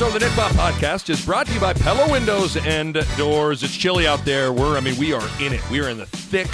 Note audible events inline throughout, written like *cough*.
Episode of the Nick Bahe Podcast is brought to you by Pella Windows and Doors. It's chilly out there. We're, I mean, we are in it. We are in the thick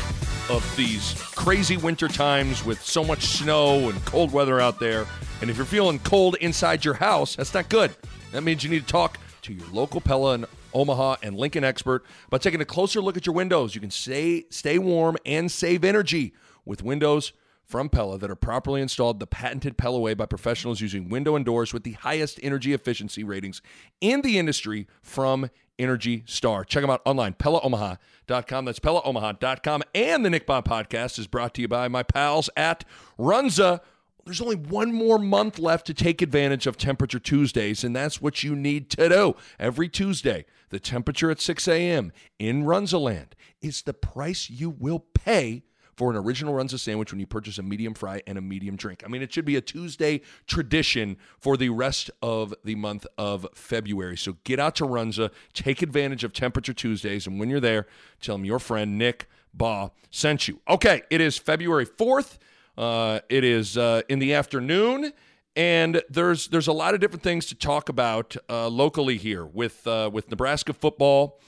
of these crazy winter times with so much snow and cold weather out there. And if you're feeling cold inside your house, that's not good. That means you need to talk to your local Pella and Omaha and Lincoln expert by taking a closer look at your windows. You can stay stay warm and save energy with windows from Pella that are properly installed the patented Pella way by professionals using window and doors with the highest energy efficiency ratings in the industry from Energy Star. Check them out online, PellaOmaha.com. That's PellaOmaha.com. And the Nick Bahe podcast is brought to you by my pals at Runza. There's only one more month left to take advantage of Temperature Tuesdays, and that's what you need to do. Every Tuesday, the temperature at 6 a.m. in Runzaland is the price you will pay for an original Runza sandwich when you purchase a medium fry and a medium drink. I mean, it should be a Tuesday tradition for the rest of the month of February. So get out to Runza, take advantage of Temperature Tuesdays, and when you're there, tell them your friend Nick Bahe sent you. Okay, it is February 4th. Uh, it is uh, in the afternoon, and there's there's a lot of different things to talk about uh, locally here with uh, with Nebraska football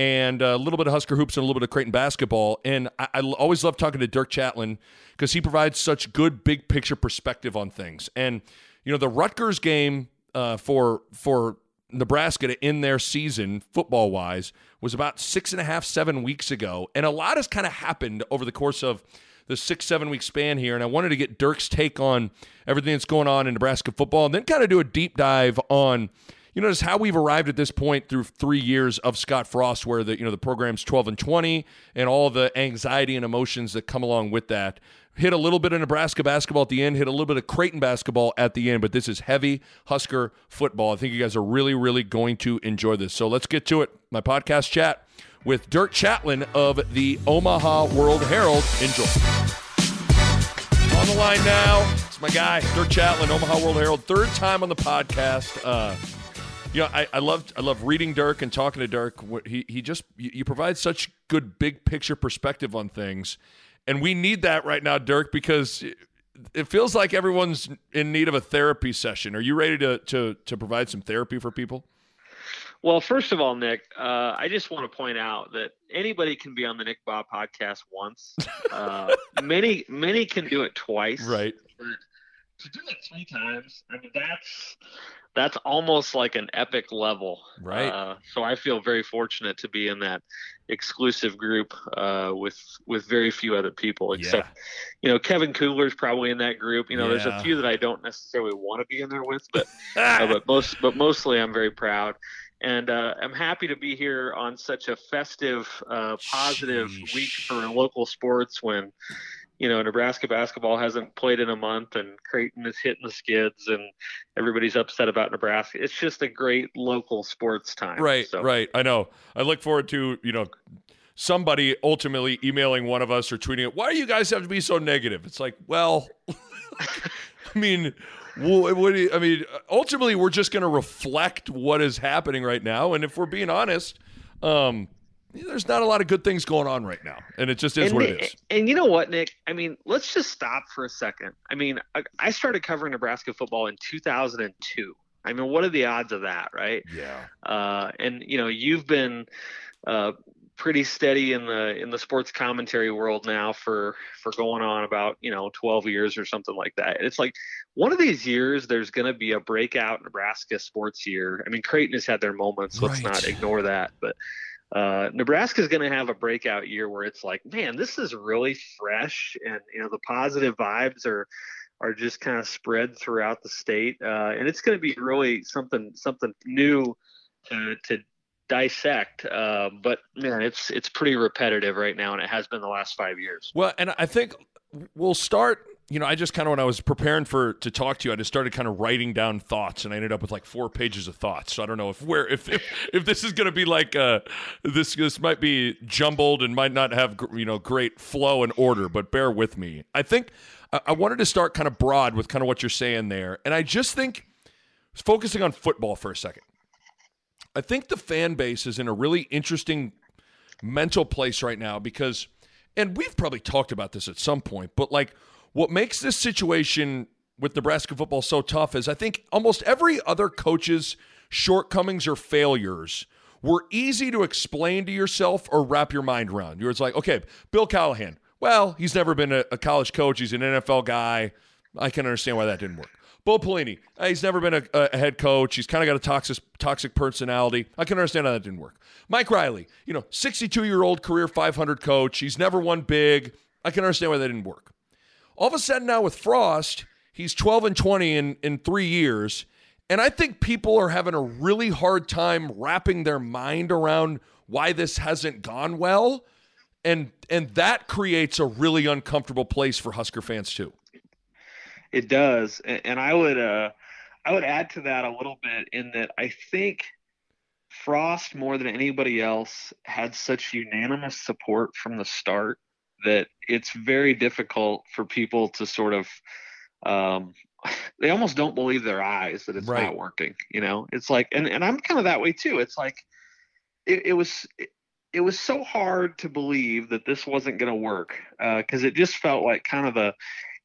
and a little bit of Husker hoops and a little bit of Creighton basketball. And I, I always love talking to Dirk Chatelain because he provides such good big picture perspective on things. And you know the Rutgers game uh, for for Nebraska to end their season football wise was about six and a half seven weeks ago, and a lot has kind of happened over the course of the six seven week span here. And I wanted to get Dirk's take on everything that's going on in Nebraska football, and then kind of do a deep dive on you notice how we've arrived at this point through three years of Scott Frost, where the you know the program's 12 and 20, and all the anxiety and emotions that come along with that. Hit a little bit of Nebraska basketball at the end, hit a little bit of Creighton basketball at the end, but this is heavy Husker football. I think you guys are really, really going to enjoy this. So let's get to it. My podcast chat with Dirk Chatelain of the Omaha World Herald. Enjoy. On the line now, it's my guy, Dirk Chatelain, Omaha World Herald. Third time on the podcast. Uh, you know, I, I love I love reading Dirk and talking to Dirk. He he just you provide such good big picture perspective on things, and we need that right now, Dirk, because it feels like everyone's in need of a therapy session. Are you ready to to to provide some therapy for people? Well, first of all, Nick, uh, I just want to point out that anybody can be on the Nick Bahe podcast once. Uh, *laughs* many many can do it twice. Right. But to do it three times, I mean that's that's almost like an epic level. Right. Uh, so I feel very fortunate to be in that exclusive group uh, with with very few other people, except Yeah. you know Kevin Kugler's probably in that group. You know, there's a few that I don't necessarily want to be in there with, but *laughs* uh, but most but mostly I'm very proud. And uh, I'm happy to be here on such a festive, uh, positive Sheesh. week for local sports when you know, Nebraska basketball hasn't played in a month and Creighton is hitting the skids and everybody's upset about Nebraska. It's just a great local sports time. Right, So, right. I know. I look forward to, you know, somebody ultimately emailing one of us or tweeting it. Why do you guys have to be so negative? It's like, well, *laughs* I mean, what do you- I mean, ultimately, we're just going to reflect what is happening right now. And if we're being honest, um, there's not a lot of good things going on right now. And it just is and, what it is. and you know what, Nick? I mean, let's just stop for a second. I mean, I, started covering Nebraska football in 2002. I mean, what are the odds of that, right? Yeah. uh, and you know you've been uh, pretty steady in the in the sports commentary world now for for going on about you know 12 years or something like that. It's like one of these years there's going to be a breakout Nebraska sports year. I mean Creighton has had their moments. Let's Right. not ignore that, but. Uh, Nebraska's going to have a breakout year where it's like, man, this is really fresh, and you know the positive vibes are are just kind of spread throughout the state, uh, and it's going to be really something something new to to dissect. Uh, but man, it's it's pretty repetitive right now, and it has been the last five years. Well, and I think we'll start you know, I just kind of when I was preparing for to talk to you, I just started kind of writing down thoughts, and I ended up with like four pages of thoughts. So I don't know if where if if, if this is going to be like uh, this this might be jumbled and might not have you know great flow and order, but bear with me. I think I, I wanted to start kind of broad with kind of what you're saying there, and I just think focusing on football for a second. I think the fan base is in a really interesting mental place right now because, and we've probably talked about this at some point, but like what makes this situation with Nebraska football so tough is I think almost every other coach's shortcomings or failures were easy to explain to yourself or wrap your mind around. You're like, okay, Bill Callahan. Well, he's never been a, a college coach. He's an NFL guy. I can understand why that didn't work. Bo Pelini, uh, he's never been a, a, head coach. He's kind of got a toxic, toxic personality. I can understand how that didn't work. Mike Riley, you know, 62 year old career 500 coach. He's never won big. I can understand why that didn't work. All of a sudden now with Frost, he's 12 and 20 in, in three years. And I think people are having a really hard time wrapping their mind around why this hasn't gone well. And and that creates a really uncomfortable place for Husker fans too. It does. And I would uh I would add to that a little bit in that I think Frost more than anybody else had such unanimous support from the start that it's very difficult for people to sort of um, *laughs* they almost don't believe their eyes that it's right. not working you know? It's like and, and i'm kind of that way too. It's like it, it was it, it, was so hard to believe that this wasn't going to work because uh, it just felt like kind of a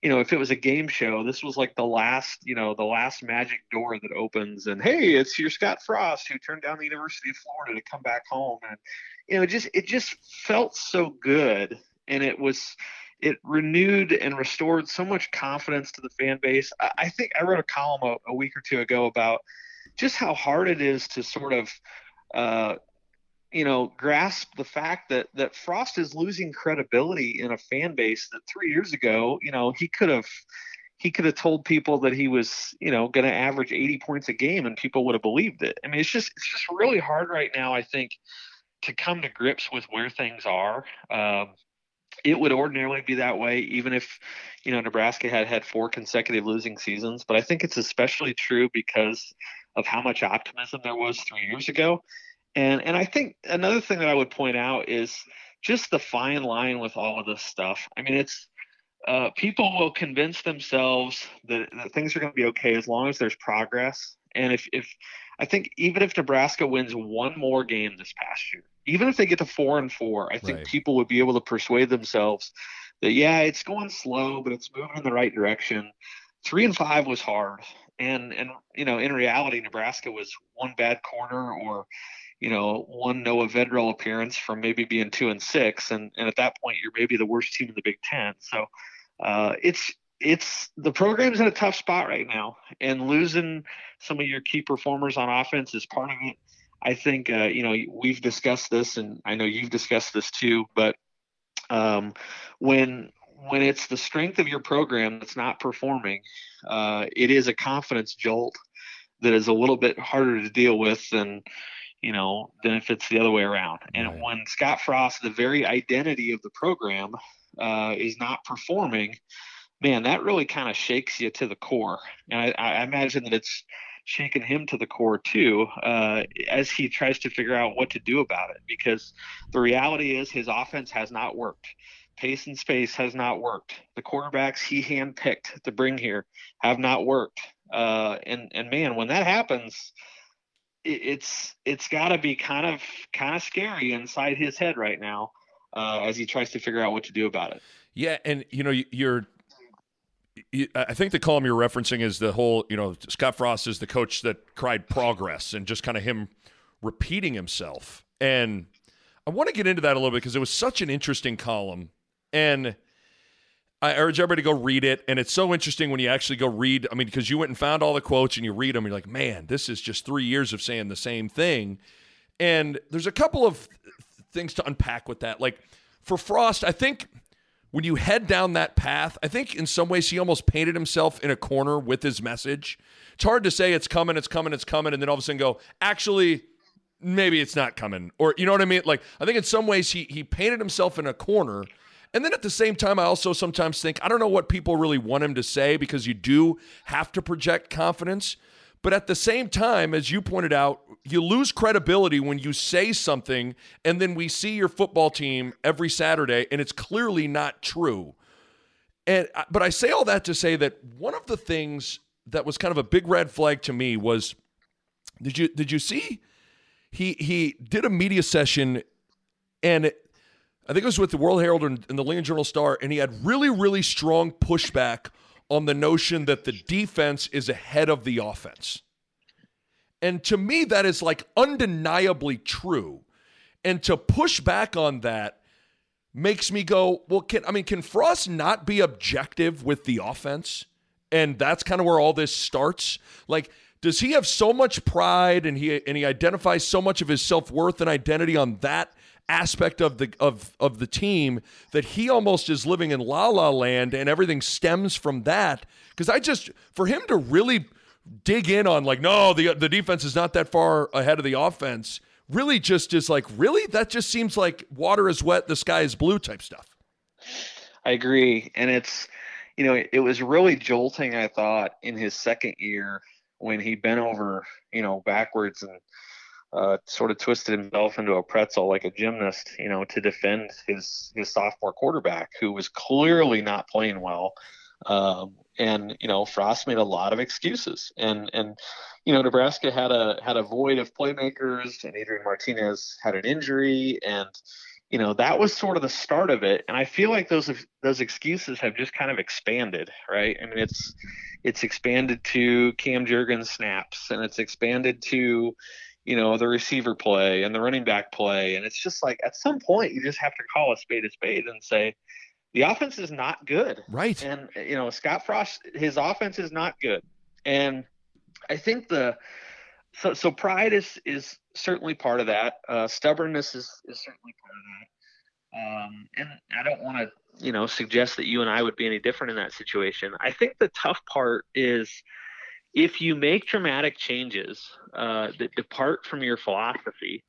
you know if it was a game show this was like the last you know the last magic door that opens and hey it's your scott frost who turned down the university of florida to come back home. And you know it just it just felt so good and it was it renewed and restored so much confidence to the fan base. I, I think I wrote a column a, a, week or two ago about just how hard it is to sort of uh, you know grasp the fact that that Frost is losing credibility in a fan base that three years ago you know he could have he could have told people that he was, you know, going to average 80 points a game and people would have believed it. I mean, it's just it's just really hard right now, I think, to come to grips with where things are. Um, it would ordinarily be that way, even if you know Nebraska had had four consecutive losing seasons. But I think it's especially true because of how much optimism there was three years ago. And and I think another thing that I would point out is just the fine line with all of this stuff. I mean, it's uh, people will convince themselves that, that things are going to be okay as long as there's progress. And if if I think even if Nebraska wins one more game this past year, even if they get to four and four, I think right. people would be able to persuade themselves that yeah, it's going slow, but it's moving in the right direction. Three and five was hard, and and you know in reality, Nebraska was one bad corner or you know one Noah Vedral appearance from maybe being two and six, and and at that point you're maybe the worst team in the Big Ten. So uh, it's it's the program's in a tough spot right now, and losing some of your key performers on offense is part of it. I think uh, you know we've discussed this, and I know you've discussed this too. But um, when when it's the strength of your program that's not performing, uh, it is a confidence jolt that is a little bit harder to deal with than you know than if it's the other way around. And right. when Scott Frost, the very identity of the program, uh, is not performing, man, that really kind of shakes you to the core. And I, I imagine that it's shaken him to the core too, uh, as he tries to figure out what to do about it. Because the reality is his offense has not worked. Pace and space has not worked. The quarterbacks he handpicked to bring here have not worked. Uh, and and man, when that happens, it, it's it's got to be kind of kind of scary inside his head right now uh, as he tries to figure out what to do about it. Yeah, and you know you're I think the column you're referencing is the whole, you know, Scott Frost is the coach that cried progress and just kind of him repeating himself. And I want to get into that a little bit because it was such an interesting column. And I urge everybody to go read it. And it's so interesting when you actually go read. I mean, because you went and found all the quotes and you read them, you're like, man, this is just three years of saying the same thing. And there's a couple of things to unpack with that. Like for Frost, I think when you head down that path, I think in some ways he almost painted himself in a corner with his message. It's hard to say it's coming, it's coming, it's coming, and then all of a sudden go, actually, maybe it's not coming. Or you know what I mean? Like I think in some ways he he painted himself in a corner And then at the same time, I also sometimes think I don't know what people really want him to say because you do have to project confidence. But at the same time, as you pointed out, you lose credibility when you say something and then we see your football team every Saturday and it's clearly not true. And uh, but I say all that to say that one of the things that was kind of a big red flag to me was did you did you see he he did a media session and I think it was with the World Herald and, and the Lincoln Journal Star and he had really really strong pushback on the notion that the defense is ahead of the offense. And to me that is like undeniably true. And to push back on that makes me go, well, can I mean, can Frost not be objective with the offense? And that's kind of where all this starts. Like, does he have so much pride and he and he identifies so much of his self-worth and identity on that aspect of the of of the team that he almost is living in la la land and everything stems from that because i just for him to really dig in on like no the the defense is not that far ahead of the offense really just is like, really? That just seems like water is wet, the sky is blue type stuff. I agree. And it's, you know, it, was really jolting, I thought, in his second year when he bent over, you know, backwards and uh, sort of twisted himself into a pretzel like a gymnast, you know, to defend his his sophomore quarterback who was clearly not playing well. Um, and you know, Frost made a lot of excuses, and and you know, Nebraska had a had a void of playmakers, and Adrian Martinez had an injury, and you know that was sort of the start of it. And I feel like those those excuses have just kind of expanded, right? I mean, it's it's expanded to Cam Jurgens snaps, and it's expanded to you know the receiver play and the running back play, and it's just like at some point you just have to call a spade a spade and say the offense is not good. Right. And you know Scott Frost, his offense is not good, and I think the so so pride is is certainly part of that. Uh, stubbornness is is certainly part of that. Um, and I don't want to you know suggest that you and I would be any different in that situation. I think the tough part is if you make dramatic changes uh, that depart from your philosophy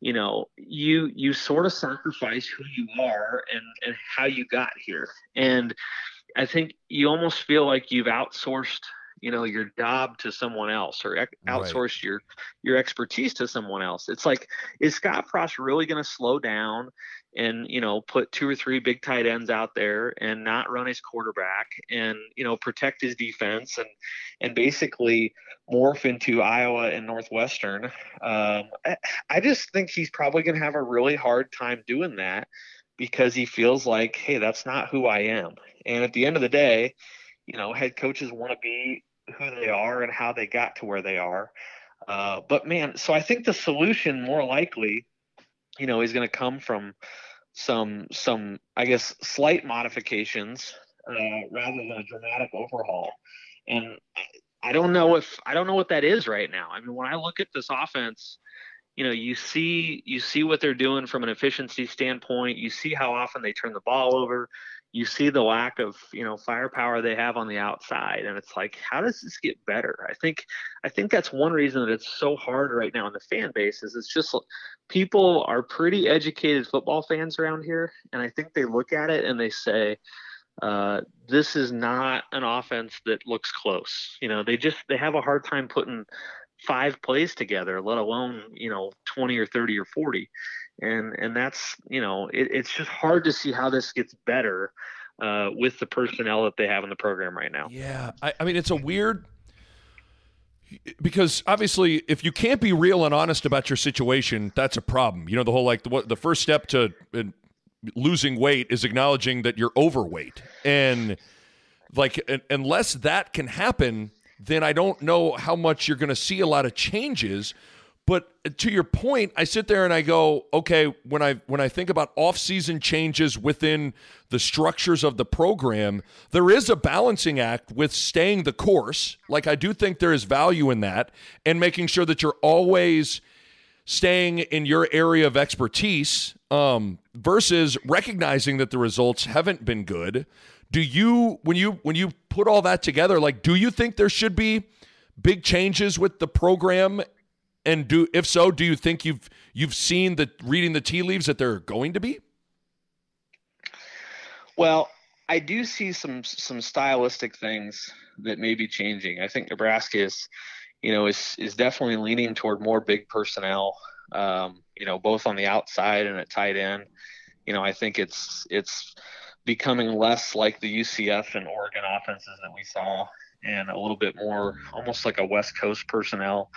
you know you you sort of sacrifice who you are and and how you got here. And i think you almost feel like you've outsourced you know your job to someone else or outsource right. your your expertise to someone else it's like is scott frost really going to slow down and you know put two or three big tight ends out there and not run his quarterback and you know protect his defense and and basically morph into Iowa and Northwestern. Um, I, I just think he's probably going to have a really hard time doing that because he feels like, hey, that's not who I am. And at the end of the day, you know, head coaches want to be who they are and how they got to where they are. Uh, but man, so I think the solution more likely, you know, is going to come from some some I guess slight modifications uh, rather than a dramatic overhaul. And I don't know if I don't know what that is right now. I mean, when I look at this offense, you know, you see you see what they're doing from an efficiency standpoint. You see how often they turn the ball over you see the lack of you know firepower they have on the outside and it's like how does this get better? I think i think that's one reason that it's so hard right now in the fan base is it's just people are pretty educated football fans around here and i think they look at it and they say uh, this is not an offense that looks close. You know they just they have a hard time putting five plays together let alone you know 20 or 30 or 40 and and that's you know it, it's just hard to see how this gets better uh, with the personnel that they have in the program right now. Yeah, I, I mean it's a weird because obviously if you can't be real and honest about your situation, that's a problem. You know the whole like the the first step to uh, losing weight is acknowledging that you're overweight and like unless that can happen then I don't know how much you're going to see a lot of changes but to your point, I sit there and I go, okay, when I when I think about off-season changes within the structures of the program, there is a balancing act with staying the course. Like I do think there is value in that and making sure that you're always staying in your area of expertise um, versus recognizing that the results haven't been good. Do you when you when you put all that together, like do you think there should be big changes with the program and do if so, do you think you've you've seen the reading the tea leaves that they're going to be? Well, I do see some some stylistic things that may be changing. I think Nebraska is, you know, is is definitely leaning toward more big personnel. Um, you know, both on the outside and at tight end. You know, I think it's it's becoming less like the UCF and Oregon offenses that we saw, and a little bit more almost like a West Coast personnel.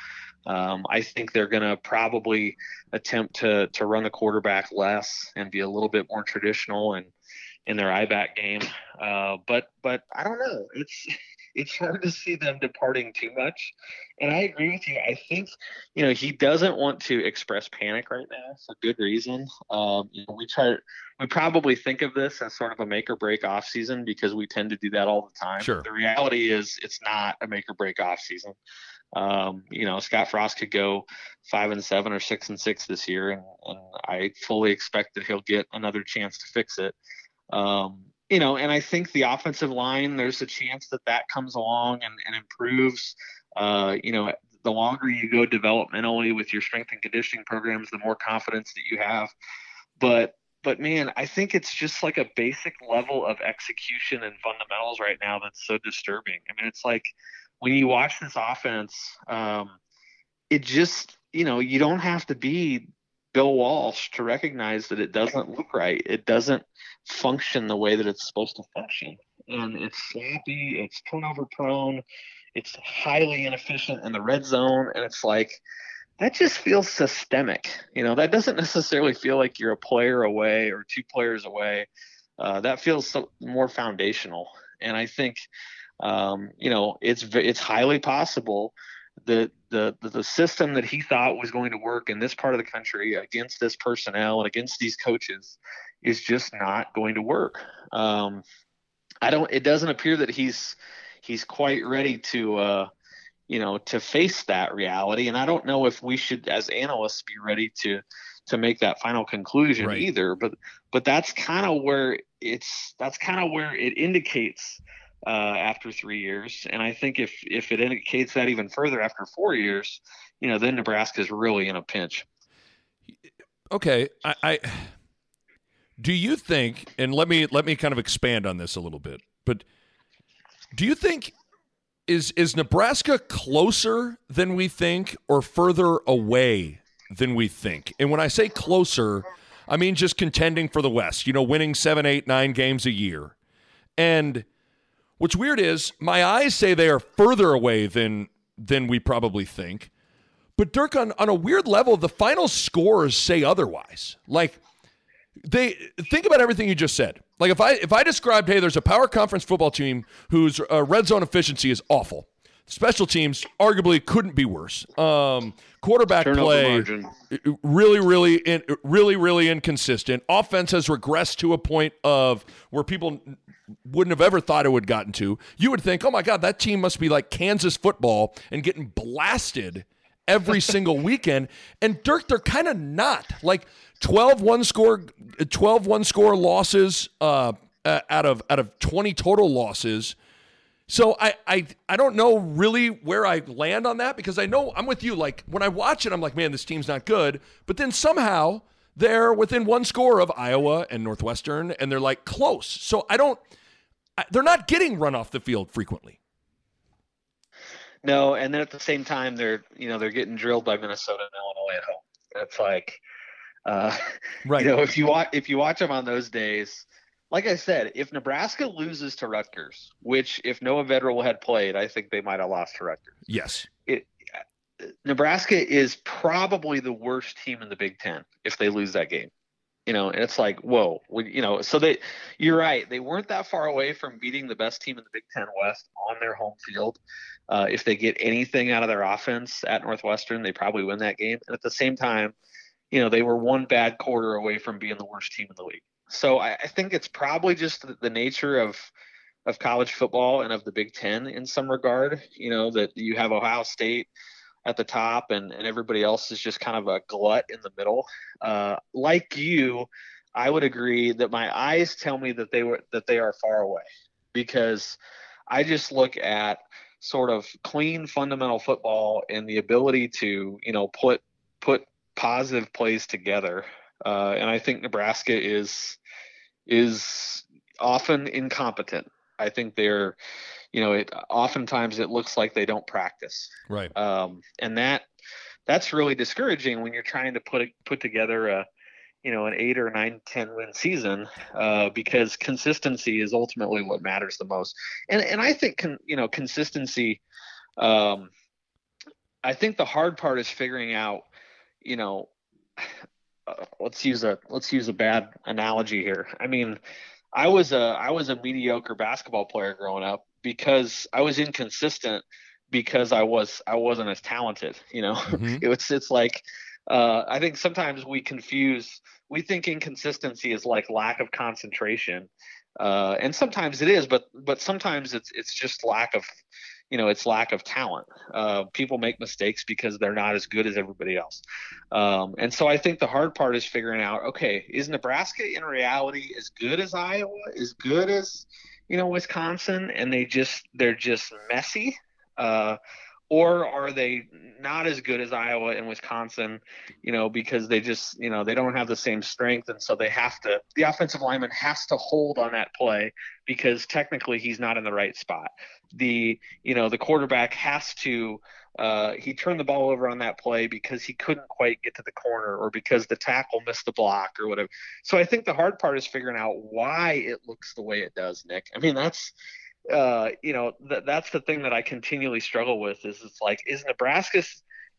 Um, I think they're going to probably attempt to to run the quarterback less and be a little bit more traditional and in their I back game. Uh, but but I don't know. It's it's hard to see them departing too much. And I agree with you. I think you know he doesn't want to express panic right now for good reason. Um, you know, we try we probably think of this as sort of a make or break off season because we tend to do that all the time. Sure. The reality is it's not a make or break off season. Um, you know, Scott Frost could go five and seven or six and six this year, and, and I fully expect that he'll get another chance to fix it. Um, you know, and I think the offensive line, there's a chance that that comes along and, and improves. Uh, you know, the longer you go developmentally with your strength and conditioning programs, the more confidence that you have. But but man, I think it's just like a basic level of execution and fundamentals right now that's so disturbing. I mean, it's like when you watch this offense, um, it just you know you don't have to be Bill Walsh to recognize that it doesn't look right. It doesn't function the way that it's supposed to function. And it's sloppy, it's turnover prone, it's highly inefficient in the red zone. And it's like, that just feels systemic. You know, that doesn't necessarily feel like you're a player away or two players away. Uh, that feels so, more foundational. And I think, um, you know, it's it's highly possible the, the the system that he thought was going to work in this part of the country against this personnel and against these coaches is just not going to work. Um, I don't. It doesn't appear that he's he's quite ready to uh, you know to face that reality. And I don't know if we should, as analysts, be ready to to make that final conclusion right. either. But but that's kind of where it's that's kind of where it indicates uh, after three years. And I think if if it indicates that even further after four years, you know, then Nebraska is really in a pinch. Okay, I, I do you think, and let me let me kind of expand on this a little bit, but do you think is is Nebraska closer than we think or further away than we think? And when I say closer, I mean just contending for the West, you know, winning seven, eight, nine games a year. And What's weird is my eyes say they are further away than than we probably think. But Dirk, on, on a weird level, the final scores say otherwise. Like they think about everything you just said. Like if I if I described, hey, there's a power conference football team whose uh, red zone efficiency is awful. Special teams arguably couldn't be worse. Um, quarterback play really, really, in, really, really inconsistent. Offense has regressed to a point of where people wouldn't have ever thought it would gotten to. You would think, oh my God, that team must be like Kansas football and getting blasted every *laughs* single weekend. And Dirk, they're kind of not. Like 12 one score 12 one score losses uh, out of out of 20 total losses. So I, I I don't know really where I land on that because I know I'm with you. Like when I watch it, I'm like, man, this team's not good. But then somehow they're within one score of Iowa and Northwestern, and they're like close. So I don't. They're not getting run off the field frequently. No, and then at the same time, they're you know they're getting drilled by Minnesota and Illinois at home. That's like, uh, *laughs* right. You know, if you watch if you watch them on those days, like I said, if Nebraska loses to Rutgers, which if Noah Vedral had played, I think they might have lost to Rutgers. Yes. It, Nebraska is probably the worst team in the Big Ten if they lose that game. You know, and it's like, whoa, you know. So they, you're right. They weren't that far away from beating the best team in the Big Ten West on their home field. Uh, if they get anything out of their offense at Northwestern, they probably win that game. And at the same time, you know, they were one bad quarter away from being the worst team in the league. So I, I think it's probably just the, the nature of of college football and of the Big Ten in some regard. You know that you have Ohio State at the top and, and everybody else is just kind of a glut in the middle. Uh, like you, I would agree that my eyes tell me that they were that they are far away because I just look at sort of clean fundamental football and the ability to you know put put positive plays together. Uh, and I think Nebraska is is often incompetent. I think they're, you know, it oftentimes it looks like they don't practice. Right. Um, and that that's really discouraging when you're trying to put put together a, you know, an eight or nine, ten win season, uh, because consistency is ultimately what matters the most. And and I think con, you know consistency. Um, I think the hard part is figuring out, you know, *sighs* uh, let's use a let's use a bad analogy here. I mean, I was a I was a mediocre basketball player growing up because I was inconsistent because I was I wasn't as talented. You know, mm-hmm. *laughs* it's it's like uh, I think sometimes we confuse we think inconsistency is like lack of concentration, uh, and sometimes it is, but but sometimes it's it's just lack of you know it's lack of talent. Uh, people make mistakes because they're not as good as everybody else, um, and so I think the hard part is figuring out okay, is Nebraska in reality as good as Iowa, as good as you know Wisconsin, and they just they're just messy. Uh, or are they not as good as Iowa and Wisconsin, you know, because they just, you know, they don't have the same strength and so they have to the offensive lineman has to hold on that play because technically he's not in the right spot. The, you know, the quarterback has to uh, he turned the ball over on that play because he couldn't quite get to the corner or because the tackle missed the block or whatever. So I think the hard part is figuring out why it looks the way it does, Nick. I mean, that's uh, you know, th- that's the thing that I continually struggle with is it's like, is Nebraska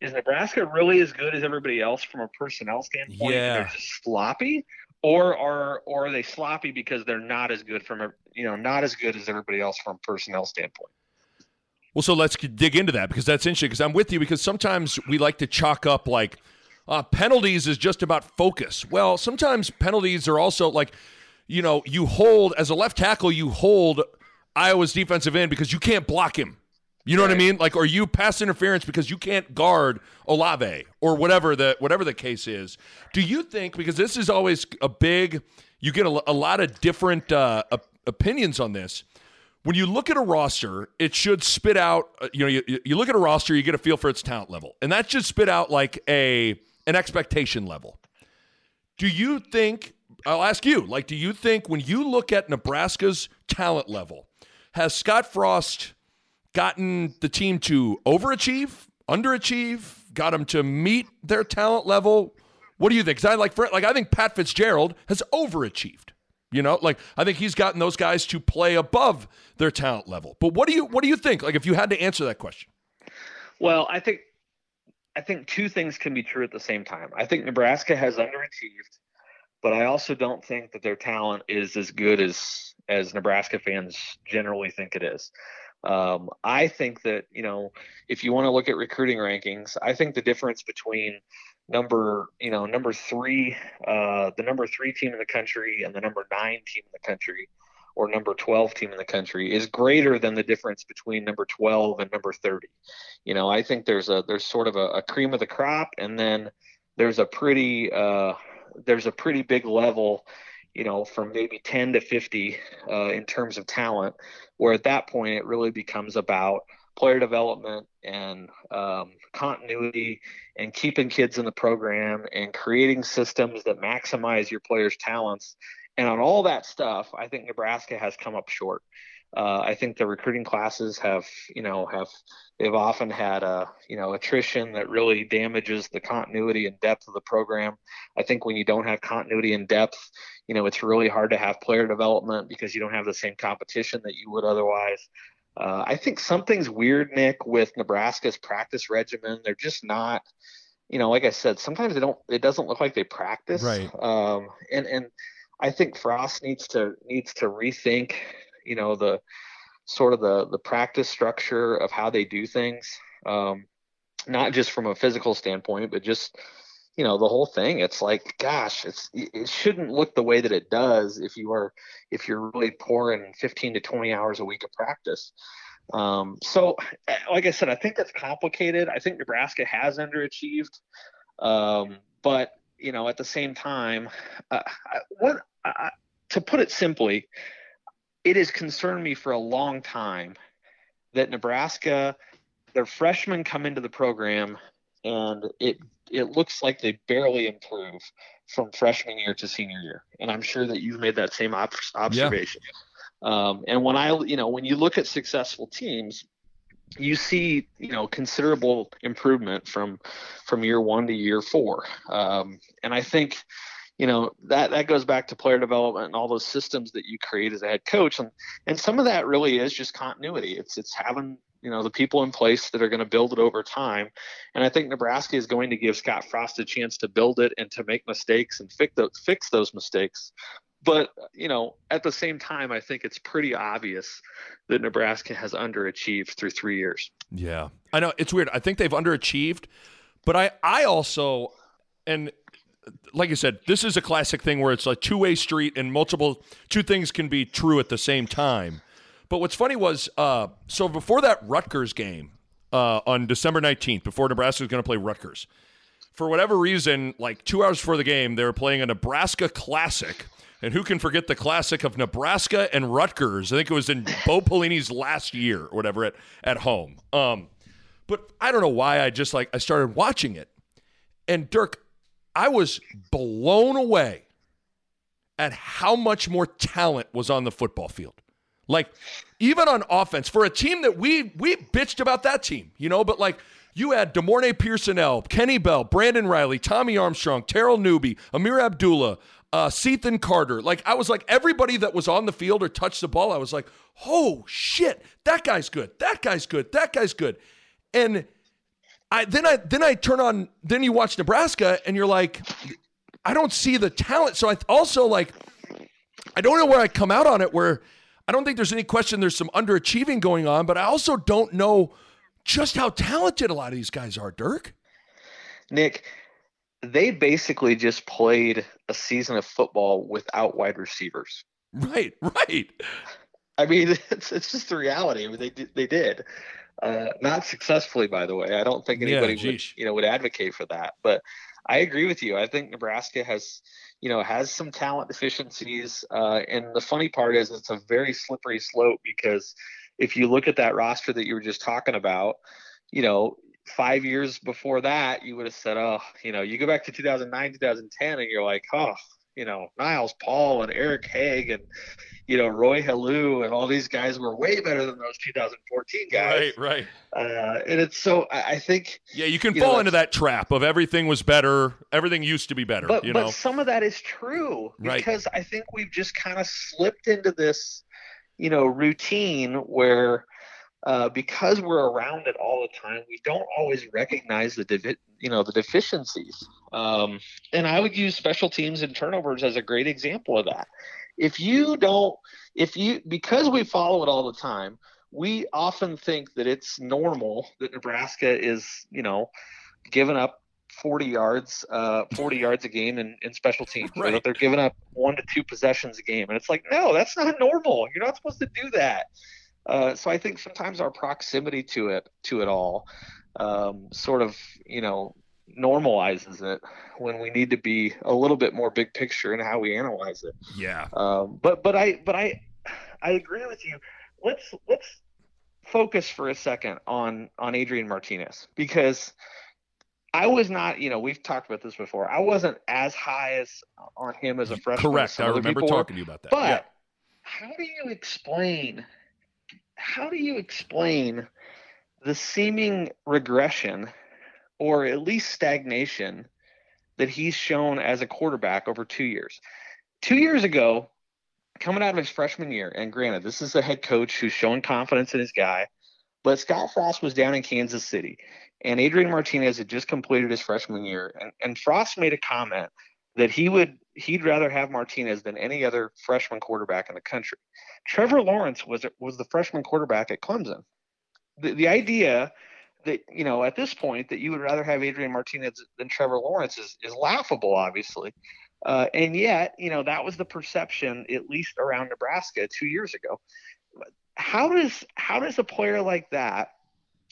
is Nebraska really as good as everybody else from a personnel standpoint? Yeah. They're just sloppy, or are or are they sloppy because they're not as good from a you know not as good as everybody else from a personnel standpoint? Well, so let's dig into that because that's interesting. Because I'm with you because sometimes we like to chalk up like uh, penalties is just about focus. Well, sometimes penalties are also like, you know, you hold as a left tackle, you hold Iowa's defensive end because you can't block him. You know right. what I mean? Like, or you pass interference because you can't guard Olave or whatever the whatever the case is. Do you think because this is always a big, you get a, a lot of different uh, opinions on this. When you look at a roster, it should spit out. Uh, you know, you, you look at a roster, you get a feel for its talent level, and that should spit out like a an expectation level. Do you think? I'll ask you. Like, do you think when you look at Nebraska's talent level? Has Scott Frost gotten the team to overachieve, underachieve, got them to meet their talent level? What do you think? Because I like, like I think Pat Fitzgerald has overachieved. You know, like I think he's gotten those guys to play above their talent level. But what do you what do you think? Like if you had to answer that question. Well, I think I think two things can be true at the same time. I think Nebraska has underachieved, but I also don't think that their talent is as good as as Nebraska fans generally think it is. Um, I think that you know if you want to look at recruiting rankings, I think the difference between number you know number three, uh, the number three team in the country and the number nine team in the country, or number 12 team in the country is greater than the difference between number 12 and number 30. You know, I think there's a there's sort of a, a cream of the crop, and then there's a pretty uh, there's a pretty big level you know, from maybe 10 to 50 uh, in terms of talent, where at that point it really becomes about player development and um, continuity and keeping kids in the program and creating systems that maximize your players' talents. And on all that stuff, I think Nebraska has come up short. Uh, I think the recruiting classes have, you know, have they've often had a, you know, attrition that really damages the continuity and depth of the program. I think when you don't have continuity and depth, you know, it's really hard to have player development because you don't have the same competition that you would otherwise. Uh, I think something's weird, Nick, with Nebraska's practice regimen. They're just not, you know, like I said, sometimes they don't. It doesn't look like they practice. Right. Um, and and I think Frost needs to needs to rethink you know the sort of the the practice structure of how they do things um, not just from a physical standpoint but just you know the whole thing. It's like gosh it's it shouldn't look the way that it does if you are if you're really pouring 15 to 20 hours a week of practice. Um, so like i said i think that's complicated. I think nebraska has underachieved um, but you know at the same time uh, what to put it simply it has concerned me for a long time that Nebraska, their freshmen come into the program and it it looks like they barely improve from freshman year to senior year. And I'm sure that you've made that same op- observation. Yeah. Um, and when I, you know, when you look at successful teams, you see, you know, considerable improvement from from year one to year four. Um, and I think, you know, that that goes back to player development and all those systems that you create as a head coach. And and some of that really is just continuity. It's it's having you know the people in place that are going to build it over time. And i think nebraska is going to give scott frost a chance to build it and to make mistakes and fix those, fix those mistakes. But you know at the same time i think it's pretty obvious that nebraska has underachieved through three years. Yeah. I know. It's weird. I think they've underachieved but i i also and like I said, this is a classic thing where it's a two way street and multiple two things can be true at the same time. But what's funny was, uh, so before that Rutgers game uh, on December 19th, before Nebraska was going to play Rutgers, for whatever reason, like two hours before the game, they were playing a Nebraska Classic. And who can forget the classic of Nebraska and Rutgers? I think it was in *laughs* Bo Pelini's last year or whatever at, at home. Um, but I don't know why I just like I started watching it. And Dirk, I was blown away at how much more talent was on the football field. Like even on offense, for a team that we we bitched about that team, you know, but like you had De'Mornay Pierson-El, Kenny Bell, Brandon Reilly, Tommy Armstrong, Terrell Newby, Ameer Abdullah, uh, Cethan Carter. Like I was like everybody that was on the field or touched the ball, I was like, oh shit, that guy's good, that guy's good, that guy's good, and I then I then I turn on then you watch Nebraska and you're like, I don't see the talent. So I also like I don't know where I come out on it where I don't think there's any question there's some underachieving going on, but I also don't know just how talented a lot of these guys are, Dirk. Nick, they basically just played a season of football without wide receivers. Right, right. I mean, *laughs* it's, it's just the reality. I mean, they they did. Uh, not successfully, by the way. I don't think anybody yeah, would you know would advocate for that. But I agree with you. I think Nebraska has you know, has some talent deficiencies. Uh, and the funny part is it's a very slippery slope because if you look at that roster that you were just talking about, you know, five years before that, you would have said, oh, you know, you go back to 2009, 2010, and you're like, oh, you know, Niles Paul and Eric Hagg and, you know, Roy Helu and all these guys were way better than those 2014 guys. Right, right. Uh, and it's so, I, think. Yeah, you can you fall know, into that trap of everything was better, everything used to be better. But, you know? but some of that is true because right. I think we've just kind of slipped into this, you know, routine where uh, because we're around it all the time, we don't always recognize the devi- you know the deficiencies. Um, and I would use special teams and turnovers as a great example of that. If you don't, if you because we follow it all the time, we often think that it's normal that Nebraska is you know giving up 40 yards, uh, 40 yards a game in, in special teams. Right. That they're giving up one to two possessions a game, and it's like, no, that's not normal. You're not supposed to do that. Uh, so I think sometimes our proximity to it to it all um, sort of you know normalizes it when we need to be a little bit more big picture in how we analyze it. Yeah. Um, but but I but I I agree with you. Let's let's focus for a second on on Adrian Martinez because I was not, you know, we've talked about this before. I wasn't as high as on him as a freshman. Correct. I remember talking to you about that. But yeah. how do you explain how do you explain the seeming regression or at least stagnation that he's shown as a quarterback over two years? Two years ago, coming out of his freshman year, and granted, this is a head coach who's showing confidence in his guy, but Scott Frost was down in Kansas City, and Adrian Martinez had just completed his freshman year, and, and Frost made a comment that he would he'd rather have Martinez than any other freshman quarterback in the country. Trevor Lawrence was was the freshman quarterback at Clemson. The the idea that you know at this point that you would rather have Adrian Martinez than Trevor Lawrence is is laughable, obviously. Uh, and yet, you know that was the perception, at least around Nebraska two years ago. How does how does a player like that,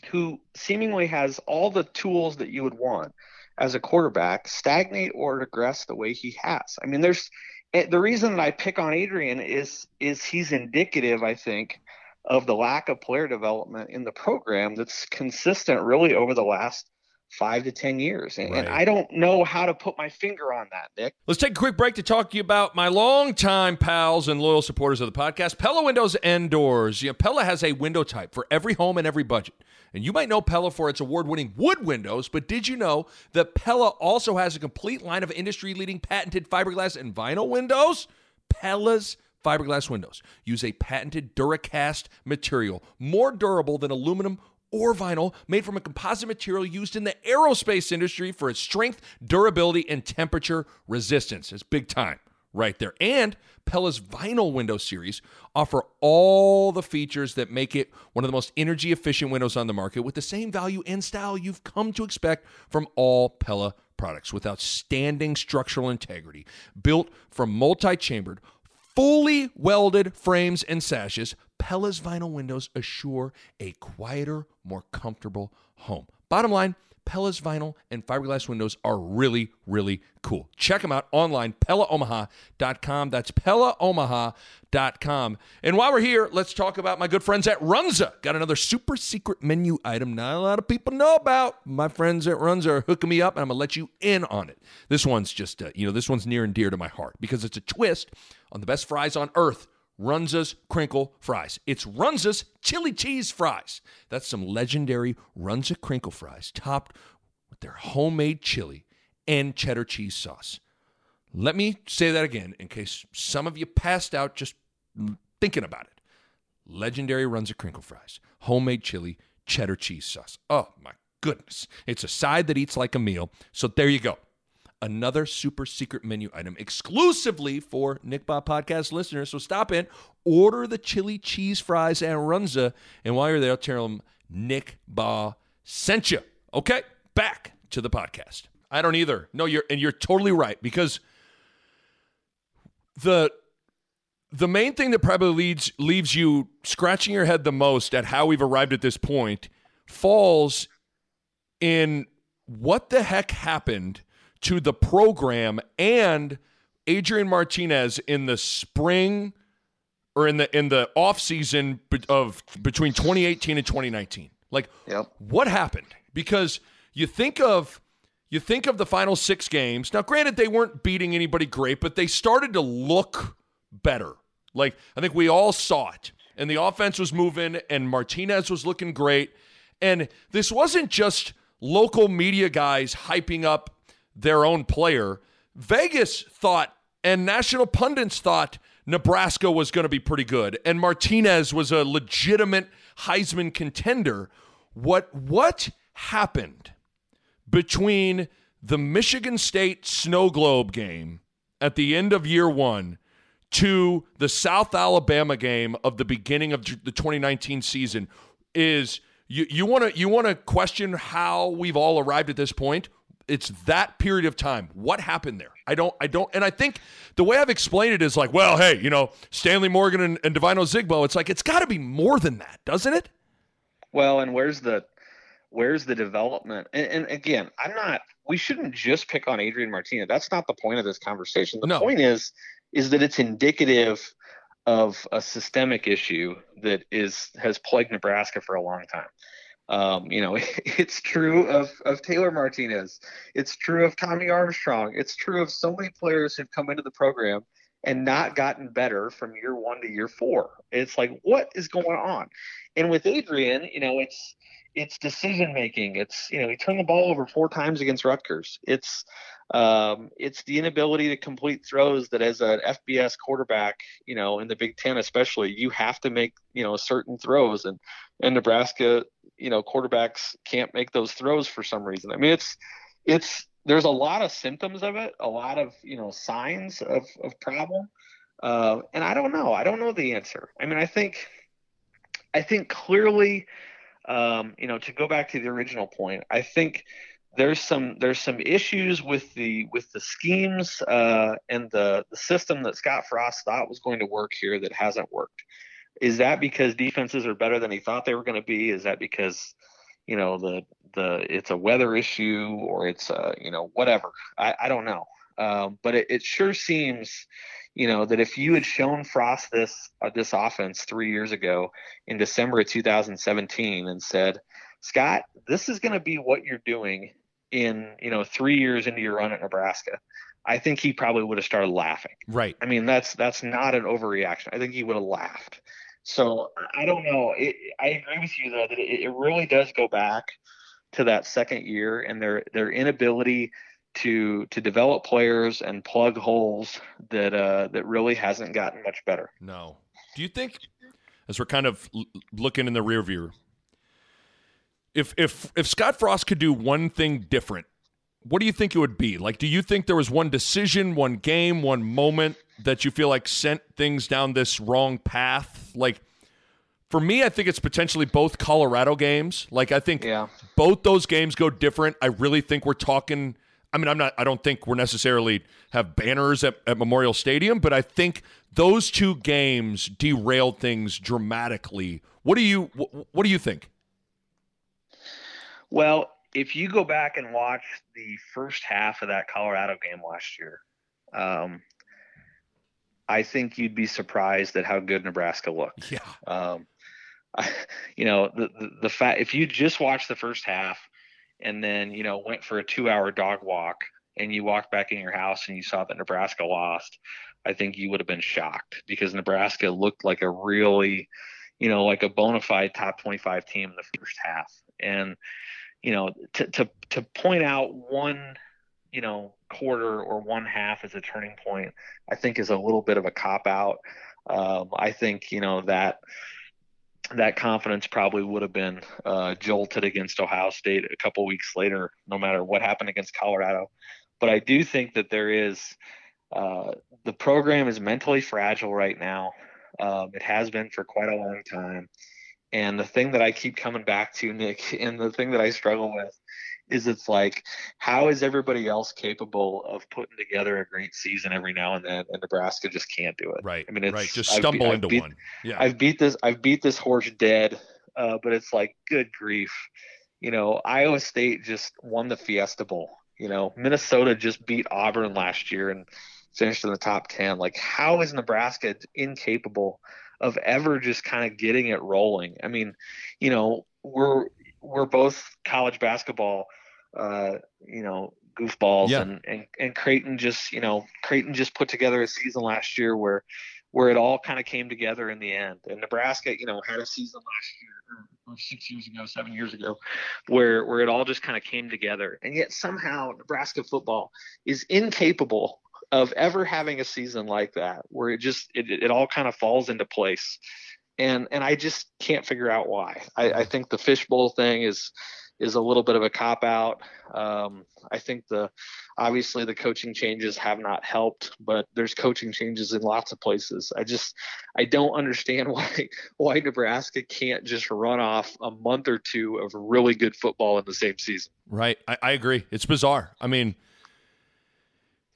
who seemingly has all the tools that you would want, as a quarterback stagnate or regress the way he has. I mean, there's eh, the reason that I pick on Adrian is is he's indicative, I think, of the lack of player development in the program that's consistent really over the last five to ten years and, right. and, i don't know how to put my finger on that nick let's take a quick break to talk to you about my longtime pals and loyal supporters of the podcast pella windows and doors yeah, pella has a window type for every home and every budget and you might know Pella for its award winning wood windows, but did you know that Pella also has a complete line of industry leading patented fiberglass and vinyl windows? Pella's fiberglass windows use a patented Duracast material, more durable than aluminum or vinyl, made from a composite material used in the aerospace industry for its strength, durability, and temperature resistance. It's big time right there. And Pella's vinyl window series offer all the features that make it one of the most energy efficient windows on the market with the same value and style you've come to expect from all Pella products with outstanding structural integrity, built from multi-chambered, fully welded frames and sashes. Pella's vinyl windows assure a quieter, more comfortable home. Bottom line, Pella's vinyl and fiberglass windows are really, really cool. Check them out online, PellaOmaha.com. That's PellaOmaha.com. And while we're here, let's talk about my good friends at Runza. Got another super secret menu item not a lot of people know about. My friends at Runza are hooking me up, and I'm going to let you in on it. This one's just, uh, you know, this one's near and dear to my heart because it's a twist on the best fries on earth Runza's crinkle fries. It's Runza's chili cheese fries. That's some legendary Runza crinkle fries topped with their homemade chili and cheddar cheese sauce. Let me say that again in case some of you passed out just thinking about it. Legendary Runza crinkle fries, homemade chili, cheddar cheese sauce. Oh my goodness. It's a side that eats like a meal. So there you go another super secret menu item exclusively for Nick Bahe podcast listeners. So stop in, order the chili cheese fries and runza, and while you're there, tell them Nick Bahe sent you. Okay, back to the podcast. I don't either. No, you're and you're totally right because the the main thing that probably leads leaves you scratching your head the most at how we've arrived at this point falls in what the heck happened to the program and Adrian Martinez in the spring or in the in the off season of between 2018 and 2019. Like yep. what happened? Because you think of you think of the final 6 games. Now granted they weren't beating anybody great, but they started to look better. Like I think we all saw it. And the offense was moving and Martinez was looking great. And this wasn't just local media guys hyping up their own player. Vegas thought and national pundits thought Nebraska was going to be pretty good and Martinez was a legitimate Heisman contender. What what happened between the Michigan State Snow Globe game at the end of year 1 to the South Alabama game of the beginning of the 2019 season is you you want to you want to question how we've all arrived at this point it's that period of time. What happened there? I don't, I don't, and I think the way I've explained it is like, well, hey, you know, Stanley Morgan and, and Devine Ozigbo. It's like it's got to be more than that, doesn't it? Well, and where's the, where's the development? And, and again, I'm not. We shouldn't just pick on Adrian Martinez. That's not the point of this conversation. The no. point is, is that it's indicative of a systemic issue that is has plagued Nebraska for a long time. Um, you know, *laughs* it's true of, of Taylor Martinez. It's true of Tommy Armstrong. It's true of so many players who've come into the program and not gotten better from year one to year four. It's like, what is going on? And with Adrian, you know, it's it's decision making. It's you know, he turned the ball over four times against Rutgers. It's um, it's the inability to complete throws that as an FBS quarterback, you know, in the Big Ten especially, you have to make, you know, certain throws and and Nebraska you know quarterbacks can't make those throws for some reason. I mean, it's it's there's a lot of symptoms of it, a lot of you know signs of of problem, uh, and I don't know. I don't know the answer. I mean, I think I think clearly, um, you know, to go back to the original point, I think there's some there's some issues with the with the schemes uh, and the the system that Scott Frost thought was going to work here that hasn't worked. Is that because defenses are better than he thought they were going to be? Is that because you know the the it's a weather issue or it's a you know whatever? I, I don't know. Um, but it, it sure seems you know that if you had shown Frost this uh, this offense three years ago in December of 2017 and said Scott, this is going to be what you're doing in you know three years into your run at Nebraska. I think he probably would have started laughing. Right. I mean, that's that's not an overreaction. I think he would have laughed. So I don't know. It, I agree with you though that it, it really does go back to that second year and their their inability to to develop players and plug holes that uh, that really hasn't gotten much better. No. Do you think, as we're kind of l- looking in the rear view, if if if Scott Frost could do one thing different, what do you think it would be? Like, do you think there was one decision, one game, one moment that you feel like sent things down this wrong path? Like, for me, I think it's potentially both Colorado games. Like, I think Yeah. both those games go different. I really think we're talking. I mean, I'm not. I don't think we're necessarily have banners at, at Memorial Stadium, but I think those two games derailed things dramatically. What do you wh- What do you think? Well, if you go back and watch the first half of that Colorado game last year, um, I think you'd be surprised at how good Nebraska looked. Yeah, Um, I, you know, the, the the fact if you just watched the first half and then you know went for a two-hour dog walk and you walked back in your house and you saw that Nebraska lost, I think you would have been shocked because Nebraska looked like a really, you know, like a bona fide top 25 team in the first half. And you know, to to to point out one, you know, quarter or one half as a turning point, I think is a little bit of a cop out. Um, I think you know that that confidence probably would have been uh, jolted against Ohio State a couple weeks later, no matter what happened against Colorado. But I do think that there is uh, the program is mentally fragile right now. Um, it has been for quite a long time. And the thing that I keep coming back to, Nick, *laughs* and the thing that I struggle with is it's like, how is everybody else capable of putting together a great season every now and then, and Nebraska just can't do it? right. I mean, it's, right. Just I've stumble I've into beat- one. Yeah, I've beat this I've beat this horse dead, uh, but it's like good grief. You know, Iowa State just won the Fiesta Bowl. You know, Minnesota just beat Auburn last year and finished in the top ten. Like, how is Nebraska incapable of ever just kind of getting it rolling? I mean, you know, we're we're both college basketball, uh, you know, goofballs, Yeah. and, and and Creighton just you know Creighton just put together a season last year where where it all kind of came together in the end. And Nebraska, you know, had a season last year or, or six years ago, seven years ago, where where it all just kind of came together. And yet somehow Nebraska football is incapable of ever having a season like that, where it just it, it all kind of falls into place. And and I just can't figure out why. I, I think the fishbowl thing is is a little bit of a cop out. Um, I think the obviously the coaching changes have not helped, but there's coaching changes in lots of places. I just I don't understand *laughs* why why Nebraska can't just run off a month or two of really good football in the same season. Right. I, I agree. It's bizarre. I mean,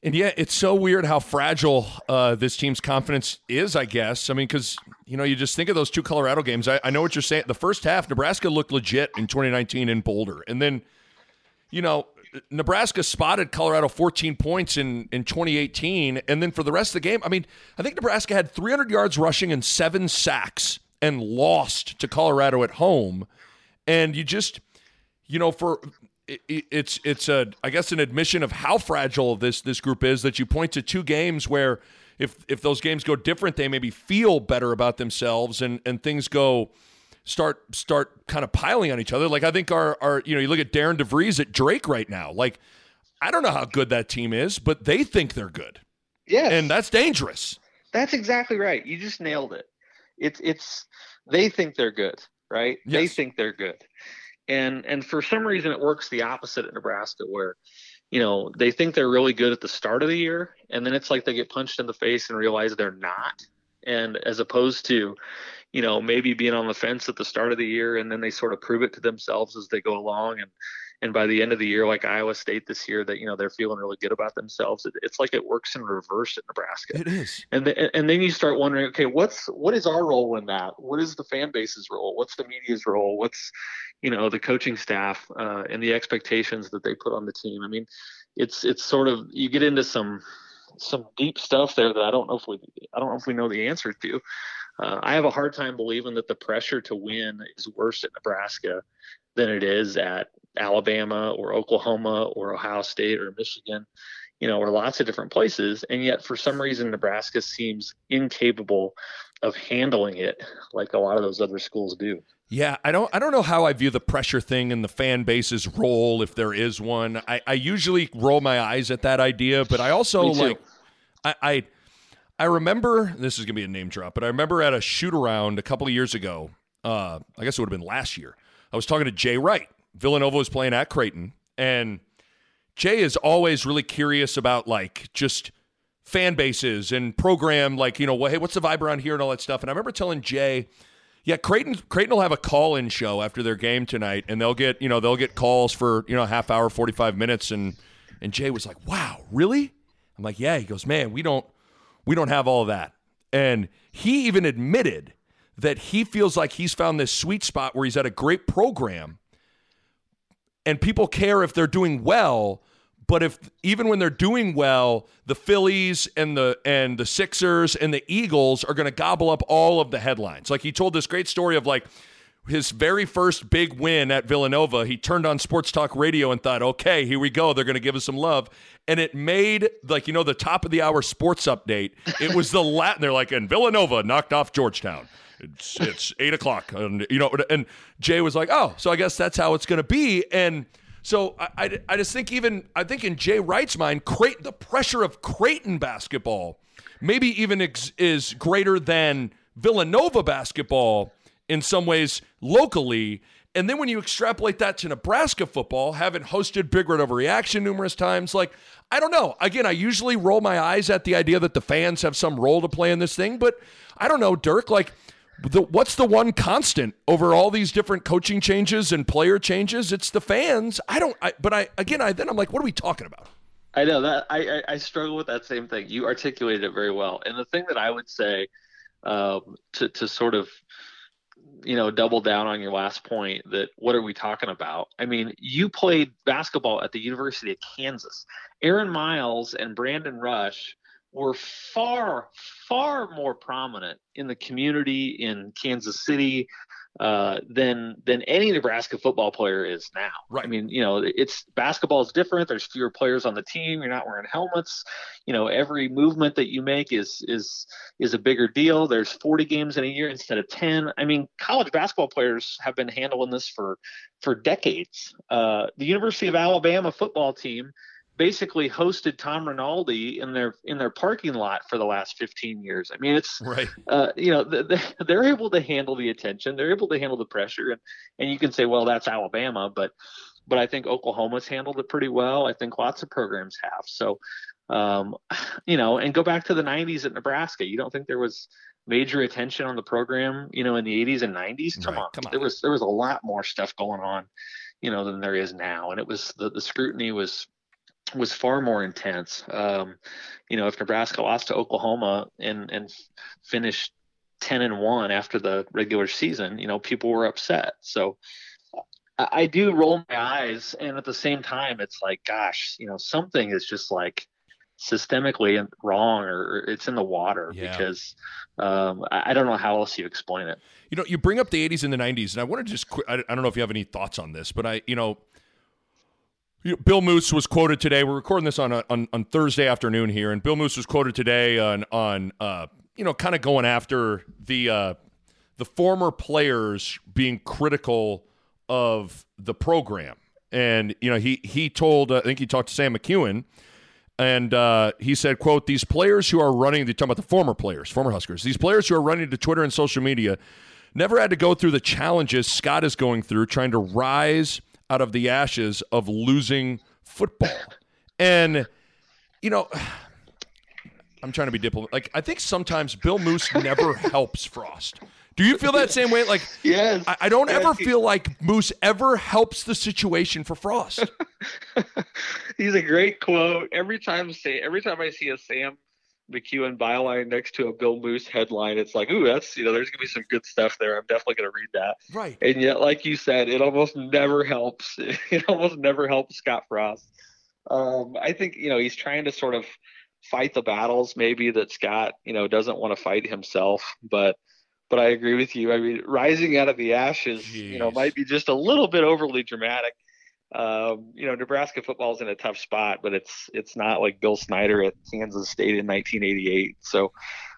and yeah, it's so weird how fragile uh, this team's confidence is, I guess. I mean, because, you know, you just think of those two Colorado games. I, I know what you're saying. The first half, Nebraska looked legit in 2019 in Boulder. And then, you know, Nebraska spotted Colorado 14 points in, in 2018. And then for the rest of the game, I mean, I think Nebraska had 300 yards rushing and seven sacks and lost to Colorado at home. And you just, you know, for it, it- it's it's a I guess an admission of how fragile this this group is that you point to two games where if if those games go different, they maybe feel better about themselves and and things go start start kind of piling on each other. Like I think our our you know you look at Darian DeVries at Drake right now. Like I don't know how good that team is, but they think they're good, yeah and that's dangerous. That's exactly right. You just nailed it. It's it's they think they're good, right? They think they're good. And and for some reason it works the opposite at Nebraska where you know, they think they're really good at the start of the year and then it's like they get punched in the face and realize they're not. And as opposed to, you know, maybe being on the fence at the start of the year and then they sort of prove it to themselves as they go along and and by the end of the year like Iowa State this year that you know they're feeling really good about themselves. It, it's like it works in reverse at Nebraska. It is. and the, and then you start wondering okay what's what is our role in that? What is the fan base's role? What's the media's role? What's you know the coaching staff uh, and the expectations that they put on the team? I mean it's it's sort of you get into some some deep stuff there that i don't know if we i don't know if we know the answer to. Uh, I have a hard time believing that the pressure to win is worse at Nebraska than it is at Alabama or Oklahoma or Ohio State or Michigan, you know, or lots of different places. And yet, for some reason, Nebraska seems incapable of handling it like a lot of those other schools do. Yeah, I don't I don't know how I view the pressure thing and the fan base's role if there is one. I, I usually roll my eyes at that idea, but I also like I, I I remember this is gonna be a name drop, but I remember at a shoot around a couple of years ago, uh, I guess it would have been last year. I was talking to Jay Wright. Villanova was playing at Creighton, and Jay is always really curious about like just fan bases and program, like, you know, hey, what's the vibe around here and all that stuff. And I remember telling Jay yeah, Creighton Creighton will have a call-in show after their game tonight, and they'll get you know they'll get calls for you know a half hour, forty five minutes, and and Jay was like, "Wow, really?" I'm like, "Yeah." He goes, "Man, we don't we don't have all that," and he even admitted that he feels like he's found this sweet spot where he's at a great program, and people care if they're doing well, but if even when they're doing well, the Phillies and the and the Sixers and the Eagles are going to gobble up all of the headlines. Like he told this great story of like his very first big win at Villanova, he turned on sports talk radio and thought, "Okay, here we go. They're going to give us some love." And it made like you know the top of the hour sports update. It was the Latin. They're like, "And Villanova knocked off Georgetown." It's it's eight o'clock, and you know, and Jay was like, "Oh, so I guess that's how it's going to be." And so I, I, I, just think even I think in Jay Wright's mind, the pressure of Creighton basketball maybe even ex- is greater than Villanova basketball in some ways locally. And then when you extrapolate that to Nebraska football, having hosted Big Red Overreaction numerous times, like I don't know. Again, I usually roll my eyes at the idea that the fans have some role to play in this thing, but I don't know, Dirk. Like the, what's the one constant over all these different coaching changes and player changes? It's the fans. I don't. I, but I again, I then I'm like, what are we talking about? I know that I, I, I struggle with that same thing. You articulated it very well, and the thing that I would say um, to to sort of you know double down on your last point that what are we talking about? I mean, you played basketball at the University of Kansas. Aaron Miles and Brandon Rush were far, far more prominent in the community in Kansas City uh, than than any Nebraska football player is now. Right. I mean, you know, it's basketball is different. There's fewer players on the team. You're not wearing helmets. You know, every movement that you make is is is a bigger deal. There's 40 games in a year instead of 10. I mean, college basketball players have been handling this for for decades. Uh, the University of Alabama football team basically hosted Tom Rinaldi in their in their parking lot for the last 15 years. I mean, it's right. Uh, you know, *laughs* they're able to handle the attention, they're able to handle the pressure, and and you can say, well, that's Alabama, but but I think Oklahoma's handled it pretty well. I think lots of programs have. So, um, *sighs* you know, and go back to the 90s at Nebraska. You don't think there was major attention on the program, you know, in the 80s and 90s? Come, right, on. come on, there was there was a lot more stuff going on, you know, than there is now, and it was the the scrutiny was was far more intense. Um, you know, if Nebraska lost to Oklahoma and and finished ten and one after the regular season, you know, people were upset. So I, I do roll my eyes, and at the same time, it's like, gosh, you know, something is just like systemically wrong or it's in the water yeah. because um, I, don't know how else you explain it. You know, you bring up the 80s and the 90s, and I want to just, I don't know if you have any thoughts on this, but I, you know, Bill Moos was quoted today. We're recording this on, a, on, on Thursday afternoon here, and Bill Moos was quoted today on on uh, you know kind of going after the uh, the former players being critical of the program, and you know he he told uh, I think he talked to Sam McKewon, and uh, he said, "quote These players who are running, they talking about the former players, former Huskers. These players who are running to Twitter and social media." Never had to go through the challenges Scott is going through trying to rise out of the ashes of losing football. And, you know, *sighs* I'm trying to be diplomatic. Like, I think sometimes Bill Moos never *laughs* helps Frost. Do you feel that same way? Like, yes. I, I don't yes. ever feel like Moos ever helps the situation for Frost. *laughs* He's a great quote. Every time say every time I see a Sam McKewon byline next to a Bill Moos headline, it's like, ooh, that's you know, there's gonna be some good stuff there. I'm definitely gonna read that. Right. And yet, like you said, it almost never helps. *laughs* It almost never helps Scott Frost. Um, I think you know he's trying to sort of fight the battles maybe that Scott you know doesn't want to fight himself, but but I agree with you. I mean, rising out of the ashes, Jeez. you know, might be just a little bit overly dramatic. Um, you know, Nebraska football is in a tough spot, but it's it's not like Bill Snyder at Kansas State in 1988. So,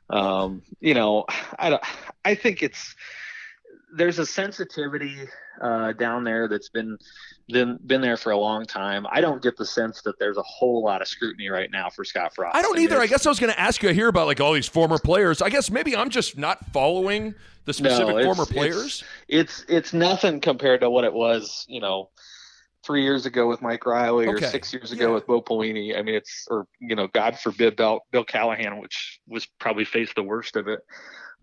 um, you know, I don't, I think it's there's a sensitivity uh, down there that's been been been there for a long time. I don't get the sense that there's a whole lot of scrutiny right now for Scott Frost. I don't I either. I guess I was going to ask you. here about like all these former players. I guess maybe I'm just not following the specific no, former players. It's, it's it's nothing compared to what it was. You know. Three years ago with Mike Riley, okay. or six years ago yeah. with Bo Pelini. I mean, it's or you know, God forbid, Bill, Bill Callahan, which was probably faced the worst of it.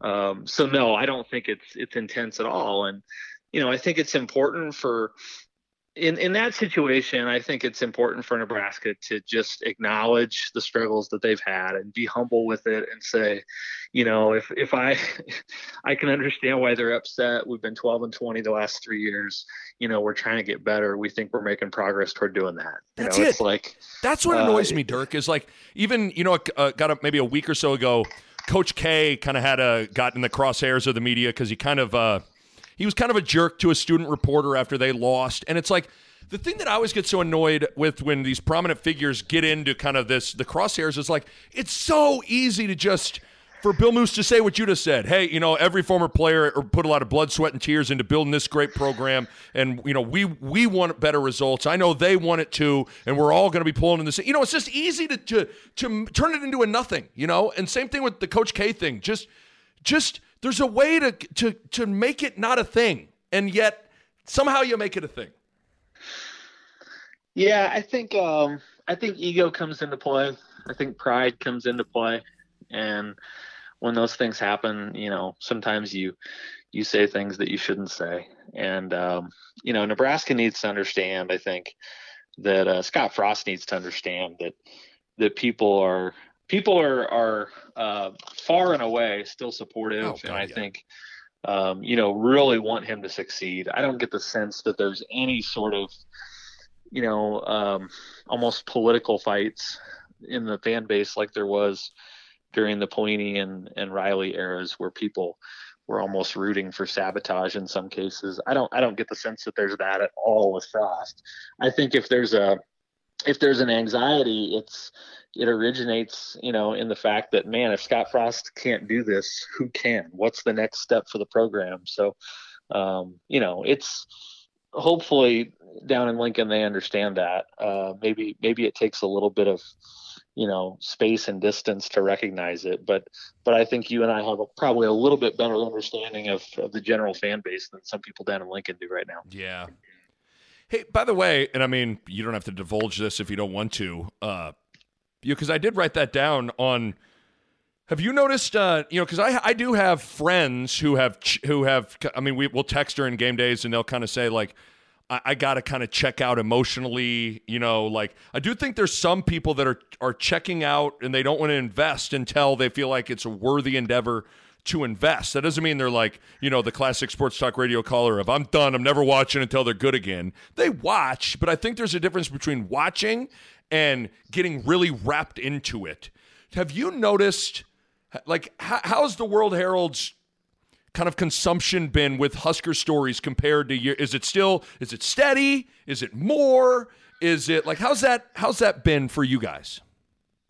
Um, so no, I don't think it's it's intense at all. And you know, I think it's important for in in that situation, I think it's important for Nebraska to just acknowledge the struggles that they've had and be humble with it and say, you know, if if I *laughs* I can understand why they're upset. We've been 12 and 20 the last three years. You know, we're trying to get better. We think we're making progress toward doing that. You That's know, it. It's like that's what annoys uh, me, Dirk. Is like even you know, uh, got a, maybe a week or so ago. Coach K kind of had a got in the crosshairs of the media because he kind of uh, he was kind of a jerk to a student reporter after they lost, and it's like the thing that I always get so annoyed with when these prominent figures get into kind of this the crosshairs is like it's so easy to just for Bill Moos to say what you just said. Hey, you know, every former player put a lot of blood, sweat, and tears into building this great program, and you know, we we want better results. I know they want it too, and we're all going to be pulling in the same. You know, it's just easy to to to turn it into a nothing. You know, and same thing with the Coach K thing. Just just there's a way to to to make it not a thing, and yet somehow you make it a thing. Yeah, I think um, I think ego comes into play. I think pride comes into play, and when those things happen, you know, sometimes you you say things that you shouldn't say, and um, you know, Nebraska needs to understand. I think that uh, Scott Frost needs to understand that that people are people are are uh, far and away still supportive, oh, God, and I yeah. think um, you know really want him to succeed. I don't get the sense that there's any sort of you know um, almost political fights in the fan base like there was during the Pelini and, and Riley eras where people were almost rooting for sabotage in some cases. I don't I don't get the sense that there's that at all with Frost. I think if there's a if there's an anxiety, it's it originates, you know, in the fact that man, if Scott Frost can't do this, who can? What's the next step for the program? So, um, you know, it's hopefully down in Lincoln they understand that. Uh, maybe maybe it takes a little bit of you know space and distance to recognize it, but but I think you and I have a, probably a little bit better understanding of, of the general fan base than some people down in Lincoln do right now. Yeah. Hey, by the way, and I mean you don't have to divulge this if you don't want to. Uh, because I did write that down on. Have you noticed? Uh, you know, because I I do have friends who have who have. I mean, we will text during game days, and they'll kind of say like, I, I got to kind of check out emotionally. You know, like I do think there's some people that are are checking out and they don't want to invest until they feel like it's a worthy endeavor to invest. That doesn't mean they're like, you know, the classic sports talk radio caller of I'm done, I'm never watching until they're good again. They watch, but I think there's a difference between watching and getting really wrapped into it. Have you noticed, like, how, how's the World Herald's kind of consumption been with Husker stories compared to year? Is it still, is it steady? Is it more? Is it like, how's that, how's that been for you guys?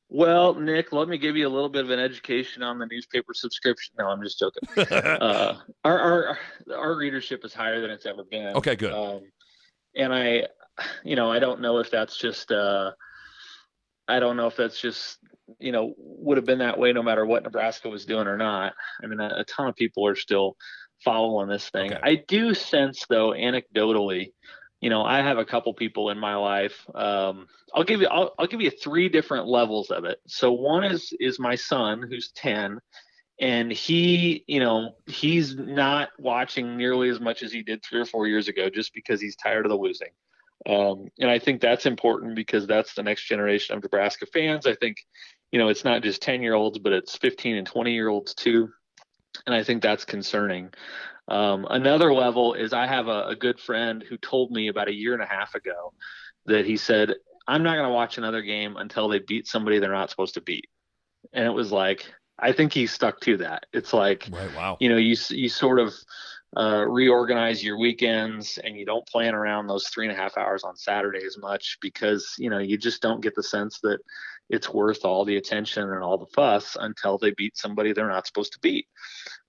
Well, Nick, let me give you a little bit of an education on the newspaper subscription. No, I'm just joking. *laughs* uh, our, our our readership is higher than it's ever been. Okay, good. Um, and I, you know, I don't know if that's just uh, I don't know if that's just you know would have been that way no matter what Nebraska was doing or not. I mean, a, a ton of people are still following this thing. Okay. I do sense though, anecdotally, you know, I have a couple people in my life. Um, I'll give you I'll, I'll give you three different levels of it. So one is is my son who's ten and he you know he's not watching nearly as much as he did three or four years ago just because he's tired of the losing um, and I think that's important because that's the next generation of Nebraska fans. I think, you know, it's not just 10 year olds, but it's 15 and 20 year olds too. And I think that's concerning. Um, another level is I have a, a good friend who told me about a year and a half ago that he said, I'm not going to watch another game until they beat somebody they're not supposed to beat. And it was like, I think he stuck to that. It's like, right, wow. you know, you you sort of uh, reorganize your weekends and you don't plan around those three and a half hours on Saturday as much because you know you just don't get the sense that it's worth all the attention and all the fuss until they beat somebody they're not supposed to beat.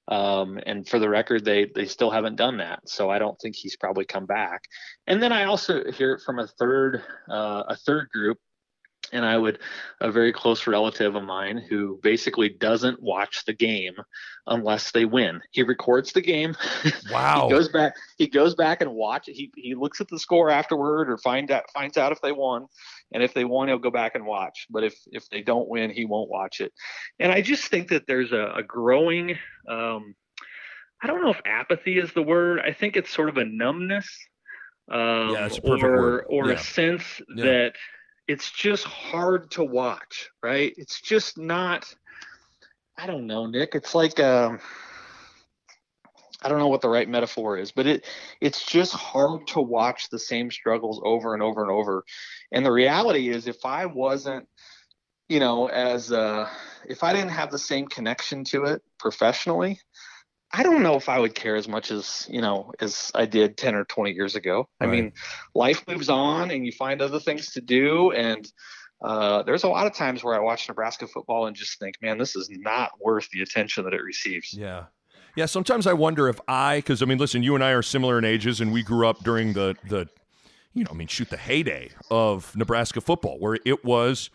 Um, and for the record, they they still haven't done that. So I don't think he's probably come back. And then I also hear it from a third uh, a third group and I would a very close relative of mine who basically doesn't watch the game unless they win. He records the game. *laughs* Wow. he goes back. He goes back and watch. He he looks at the score afterward or find out finds out if they won, and if they won, he'll go back and watch. But if if they don't win, he won't watch it. And I just think that there's a, a growing. Um, I don't know if apathy is the word. I think it's sort of a numbness. Um, yeah, it's a perfect or, word. Or yeah. a sense Yeah. that it's just hard to watch, right? It's just not. I don't know, Nick. It's like um, I don't know what the right metaphor is, but it it's just hard to watch the same struggles over and over and over. And the reality is, if I wasn't, you know, as uh, if I didn't have the same connection to it professionally, I don't know if I would care as much as you know as I did ten or twenty years ago. I mean, life moves on, and you find other things to do, and uh, there's a lot of times where I watch Nebraska football and just think, man, this is not worth the attention that it receives. Yeah. Yeah, sometimes I wonder if I cuz I mean listen, you and I are similar in ages and we grew up during the the you know, I mean shoot the heyday of Nebraska football where it was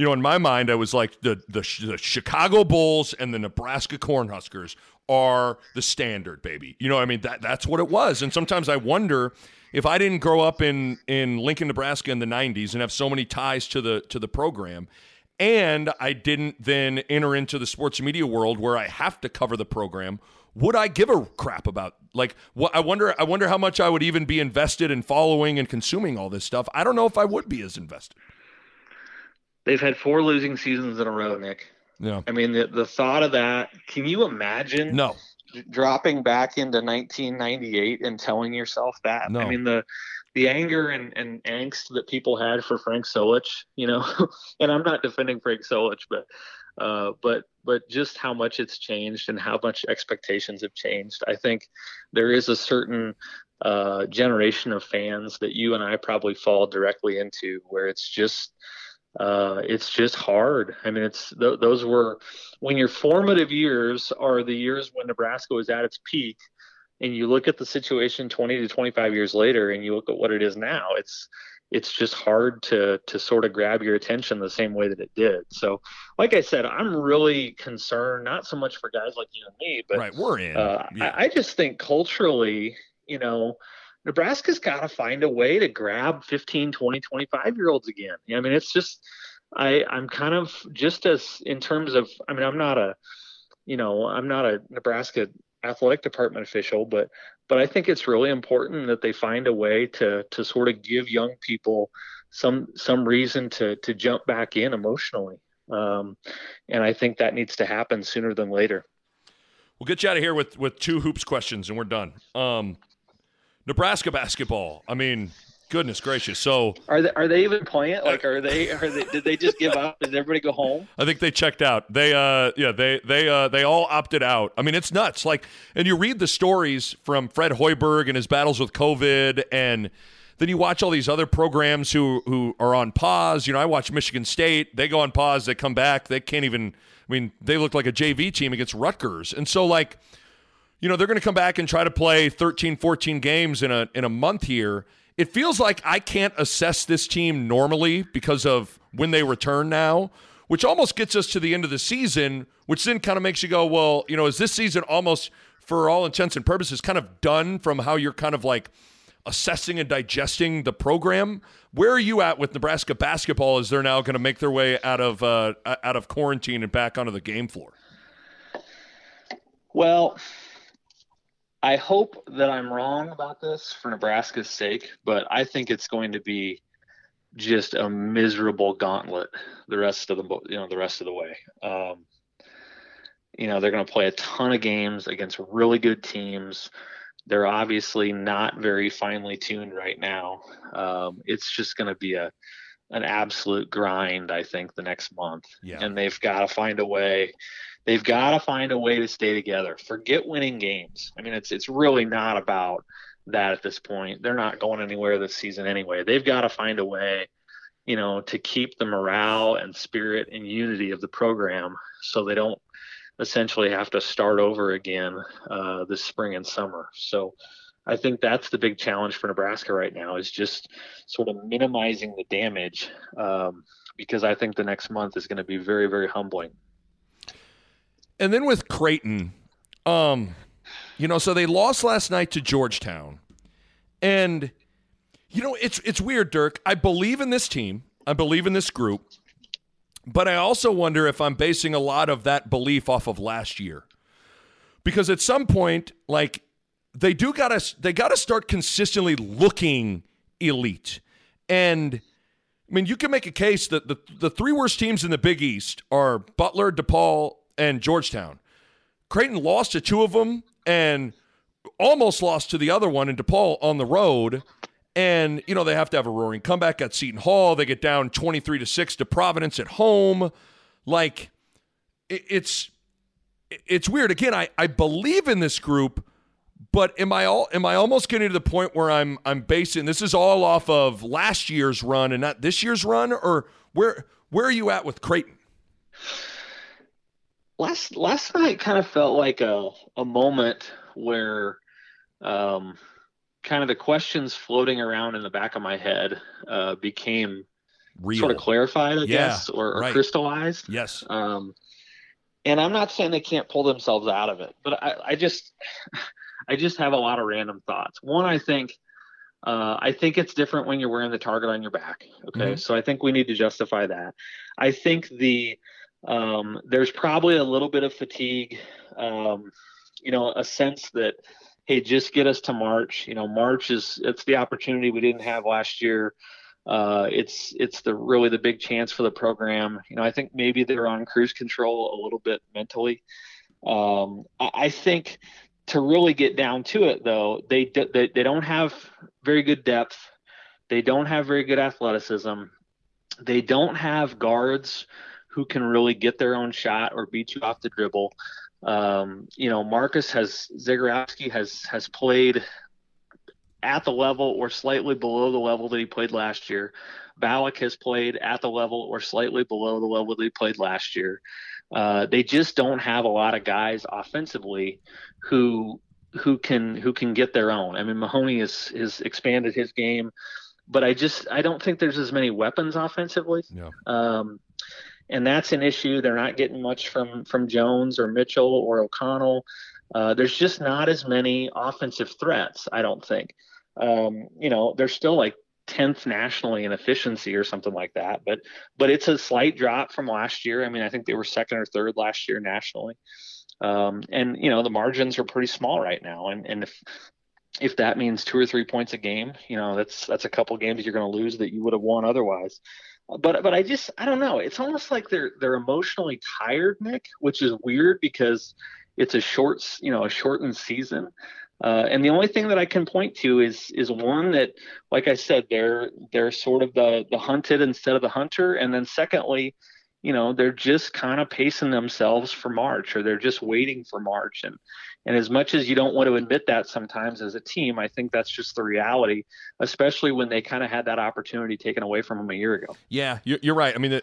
you know, in my mind I was like the the, the Chicago Bulls and the Nebraska Cornhuskers are the standard, baby. You know, I mean that that's what it was. And sometimes I wonder if I didn't grow up in in Lincoln, Nebraska in the 90s and have so many ties to the to the program and I didn't then enter into the sports media world where I have to cover the program, would I give a crap about like what I wonder I wonder how much I would even be invested in following and consuming all this stuff. I don't know if I would be as invested. They've had four losing seasons in a row, Nick. Yeah. I mean, the the thought of that. Can you imagine No. dropping back into 1998 and telling yourself that? No. I mean, the the anger and, and angst that people had for Frank Solich, you know, *laughs* and I'm not defending Frank Solich, but uh, but but just how much it's changed and how much expectations have changed. I think there is a certain uh, generation of fans that you and I probably fall directly into where it's just uh, it's just hard. I mean, it's th- those were when your formative years are the years when Nebraska was at its peak, and you look at the situation 20 to 25 years later, and you look at what it is now. It's it's just hard to to sort of grab your attention the same way that it did. So, like I said, I'm really concerned, not so much for guys like you and me, but right, we're in. uh, yeah. I, I just think culturally, you know, Nebraska's got to find a way to grab 15, 20, 25 year olds again. I mean, it's just, I, I'm kind of just as in terms of, I mean, I'm not a, you know, I'm not a Nebraska athletic department official, but, but I think it's really important that they find a way to, to sort of give young people some, some reason to, to jump back in emotionally. Um, and I think that needs to happen sooner than later. We'll get you out of here with with two hoops questions and we're done. Um Nebraska basketball. I mean, goodness gracious. So Are they are they even playing? Like, are they are they? Did they just give up? Did everybody go home? I think they checked out. They uh yeah, they they uh they all opted out. I mean, it's nuts. Like and you read the stories from Fred Hoiberg and his battles with COVID and then you watch all these other programs who who are on pause. You know, I watch Michigan State. They go on pause, they come back. They can't even I mean, they look like a JV team against Rutgers. And so like you know, they're going to come back and try to play 13, 14 games in a in a month here. It feels like I can't assess this team normally because of when they return now, which almost gets us to the end of the season, which then kind of makes you go, well, you know, is this season almost for all intents and purposes kind of done from how you're kind of like assessing and digesting the program? Where are you at with Nebraska basketball as they're now going to make their way out of uh, out of quarantine and back onto the game floor? Well, I hope that I'm wrong about this for Nebraska's sake, but I think it's going to be just a miserable gauntlet the rest of the you know the rest of the way. Um, you know they're going to play a ton of games against really good teams. They're obviously not very finely tuned right now. Um, it's just going to be a an absolute grind, I think, the next month. Yeah. And they've got to find a way They've got to find a way to stay together. Forget winning games. I mean, it's it's really not about that at this point. They're not going anywhere this season anyway. They've got to find a way, you know, to keep the morale and spirit and unity of the program so they don't essentially have to start over again uh, this spring and summer. So I think that's the big challenge for Nebraska right now is just sort of minimizing the damage um, because I think the next month is going to be very, very humbling. And then with Creighton, um, you know, so they lost last night to Georgetown. And you know, it's it's weird, Dirk. I believe in this team. I believe in this group. But I also wonder if I'm basing a lot of that belief off of last year. Because at some point, like they do gotta they gotta start consistently looking elite. And I mean, you can make a case that the, the three worst teams in the Big East are Butler, DePaul, and Georgetown. Creighton lost to two of them and almost lost to the other one in DePaul on the road. And, you know, they have to have a roaring comeback at Seton Hall. They get down 23 to 6 to Providence at home. Like, it's it's weird. Again, I, I believe in this group, but am I all am I almost getting to the point where I'm I'm basing this is all off of last year's run and not this year's run, or where where are you at with Creighton? Last last night kind of felt like a a moment where um, kind of the questions floating around in the back of my head uh, became Real. sort of clarified, I yeah, guess, or, or right. crystallized. Yes. Um, and I'm not saying they can't pull themselves out of it, but I, I just, I just have a lot of random thoughts. One, I think, uh, I think it's different when you're wearing the target on your back. Okay, mm-hmm. so I think we need to justify that. I think the um, there's probably a little bit of fatigue. Um, you know, a sense that hey, just get us to March. You know, March is it's the opportunity we didn't have last year. Uh, it's it's the really the big chance for the program. You know, I think maybe they're on cruise control a little bit mentally. Um, I, I think to really get down to it, though, they, they they don't have very good depth. They don't have very good athleticism. They don't have guards who can really get their own shot or beat you off the dribble. Um, you know, Marcus has Zegarowski has has played at the level or slightly below the level that he played last year. Ballock has played at the level or slightly below the level that he played last year. Uh, they just don't have a lot of guys offensively who who can who can get their own. I mean, Mahoney has has expanded his game, but I just I don't think there's as many weapons offensively. Yeah. Um, and that's an issue. They're not getting much from from Jones or Mitchell or O'Connell. Uh, there's just not as many offensive threats. I don't think. Um, you know, they're still like 10th nationally in efficiency or something like that, but but it's a slight drop from last year. I mean, I think they were second or third last year nationally. Um, and you know the margins are pretty small right now, and and if if that means two or three points a game, you know that's that's a couple games you're going to lose that you would have won otherwise but but I just I don't know. It's almost like they're they're emotionally tired, Nick, which is weird because it's a short you know a shortened season. Uh, and the only thing that I can point to is is one that, like I said, they're they're sort of the the hunted instead of the hunter, and then secondly, you know, they're just kind of pacing themselves for March, or they're just waiting for March, and and as much as you don't want to admit that sometimes as a team, I think that's just the reality, especially when they kind of had that opportunity taken away from them a year ago. Yeah, you're right. I mean,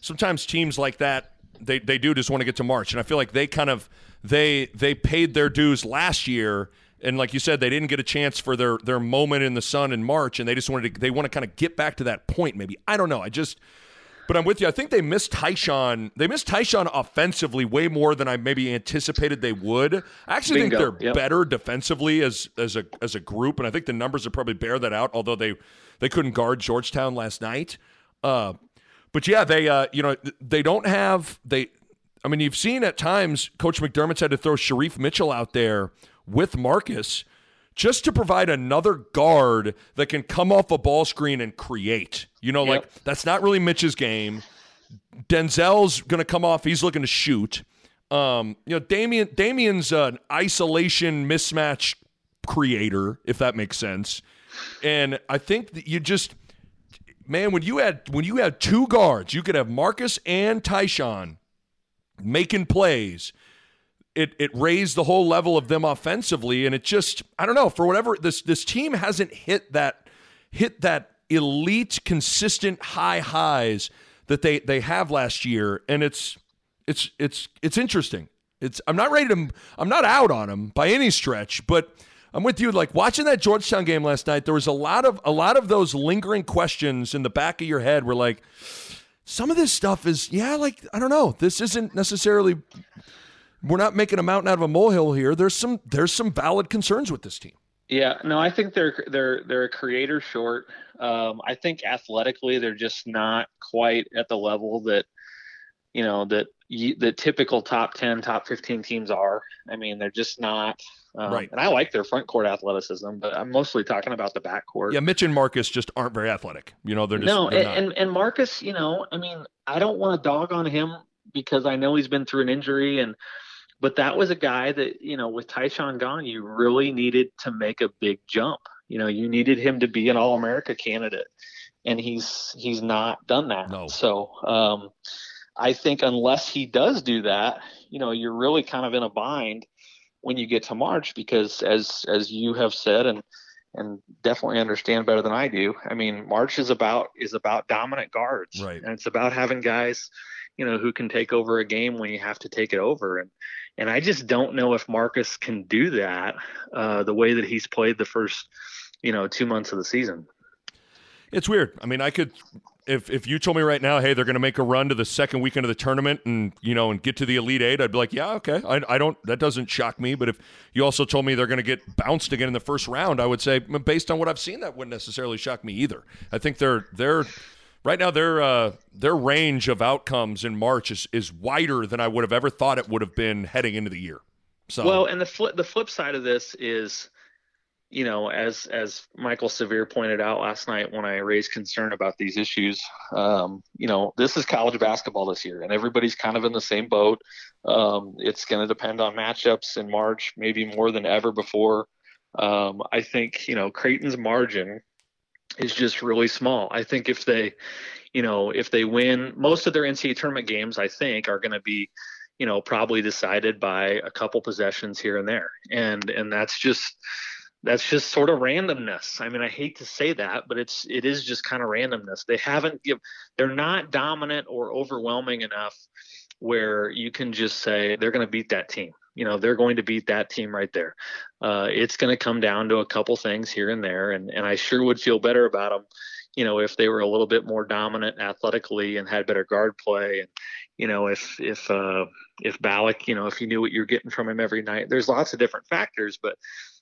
sometimes teams like that they they do just want to get to March, and I feel like they kind of they they paid their dues last year. And like you said, they didn't get a chance for their their moment in the sun in March, and they just wanted to they want to kind of get back to that point. Maybe I don't know. I just but I'm with you. I think they missed Ty-Shon. They missed Ty-Shon offensively way more than I maybe anticipated they would. I actually Bingo. think they're yep. better defensively as as a as a group, and I think the numbers would probably bear that out. Although they they couldn't guard Georgetown last night. Uh, but yeah, they uh, you know they don't have they. I mean, you've seen at times Coach McDermott's had to throw Shereef Mitchell out there with Marcus just to provide another guard that can come off a ball screen and create. You know, yep. like that's not really Mitch's game. Denzel's going to come off. He's looking to shoot. Um, you know, Damien Damien's an isolation mismatch creator, if that makes sense. And I think that you just, man, when you had when you had two guards, you could have Marcus and Ty-Shon making plays, it it raised the whole level of them offensively, and it just I don't know for whatever this this team hasn't hit that hit that elite consistent high highs that they they have last year, and it's it's it's it's interesting. It's I'm not ready to I'm not out on them by any stretch, but I'm with you. Like watching that Georgetown game last night, there was a lot of a lot of those lingering questions in the back of your head. Were like, some of this stuff is yeah, like I don't know. This isn't necessarily. We're not making a mountain out of a molehill here. There's some there's some valid concerns with this team. Yeah, no, I think they're they're they're a creator short. Um, I think athletically they're just not quite at the level that you know that you, the typical top 10 top 15 teams are i mean they're just not um, right. and i like their front court athleticism but i'm mostly talking about the back court yeah mitch and marcus just aren't very athletic you know they're just no they're and, and, and marcus you know i mean i don't want to dog on him because i know he's been through an injury and but that was a guy that you know with Ty-Shon gone you really needed to make a big jump you know you needed him to be an all-america candidate and he's he's not done that no. so um I think unless he does do that, you know, you're really kind of in a bind when you get to March because as as you have said and and definitely understand better than I do. I mean, March is about is about dominant guards. Right. And it's about having guys, you know, who can take over a game when you have to take it over. And and I just don't know if Marcus can do that uh, the way that he's played the first, you know, two months of the season. It's weird. I mean, I could if if you told me right now, hey, they're going to make a run to the second weekend of the tournament and you know and get to the Elite Eight, I'd be like, yeah, okay. I, I don't that doesn't shock me. But if you also told me they're going to get bounced again in the first round, I would say based on what I've seen, that wouldn't necessarily shock me either. I think they're they're right now their uh, their range of outcomes in March is is wider than I would have ever thought it would have been heading into the year. So well, and the flip the flip side of this is you know, as as Mike'l Severe pointed out last night when I raised concern about these issues, um, you know, this is college basketball this year, and everybody's kind of in the same boat. Um, it's going to depend on matchups in March, maybe more than ever before. Um, I think you know Creighton's margin is just really small. I think if they, you know, if they win most of their NCAA tournament games, I think are going to be you know probably decided by a couple possessions here and there and and that's just that's just sort of randomness. I mean, I hate to say that, but it's it is just kind of randomness. They haven't give they're not dominant or overwhelming enough where you can just say they're going to beat that team. You know, they're going to beat that team right there. Uh, it's going to come down to a couple things here and there, and and I sure would feel better about them. You know, if they were a little bit more dominant athletically and had better guard play, and you know, if if uh, if Ballock, you know, if you knew what you're getting from him every night, there's lots of different factors, but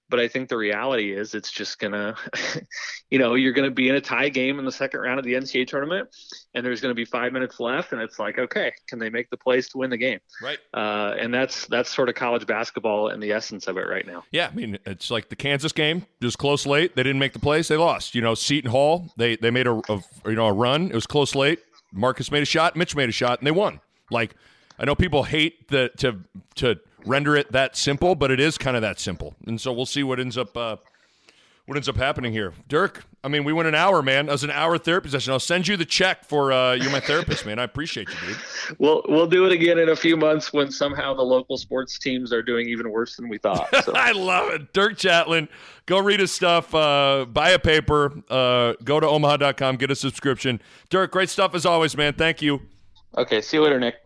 but I think the reality is it's just gonna, *laughs* you know, you're gonna be in a tie game in the second round of the NCAA tournament, and there's gonna be five minutes left, and it's like, okay, can they make the plays to win the game? Right. Uh, and that's that's sort of college basketball and the essence of it right now. Yeah, I mean, it's like the Kansas game. just close late. They didn't make the plays. They lost. You know, Seton Hall. They they made a, a you know a run. It was close late. Marcus made a shot. Mitch made a shot, and they won. Like I know people hate the to to render it that simple, but it is kind of that simple. And so we'll see what ends up uh, what ends up happening here. Dirk, I mean, we went an hour, man. That was an hour therapy session. I'll send you the check for uh, you're my therapist, man. I appreciate you, dude. We'll we'll do it again in a few months when somehow the local sports teams are doing even worse than we thought. So. *laughs* I love it. Dirk Chatelain. Go read his stuff. Uh, buy a paper. Uh, go to omaha.com. Get a subscription. Dirk, great stuff as always, man. Thank you. Okay. See you later, Nick.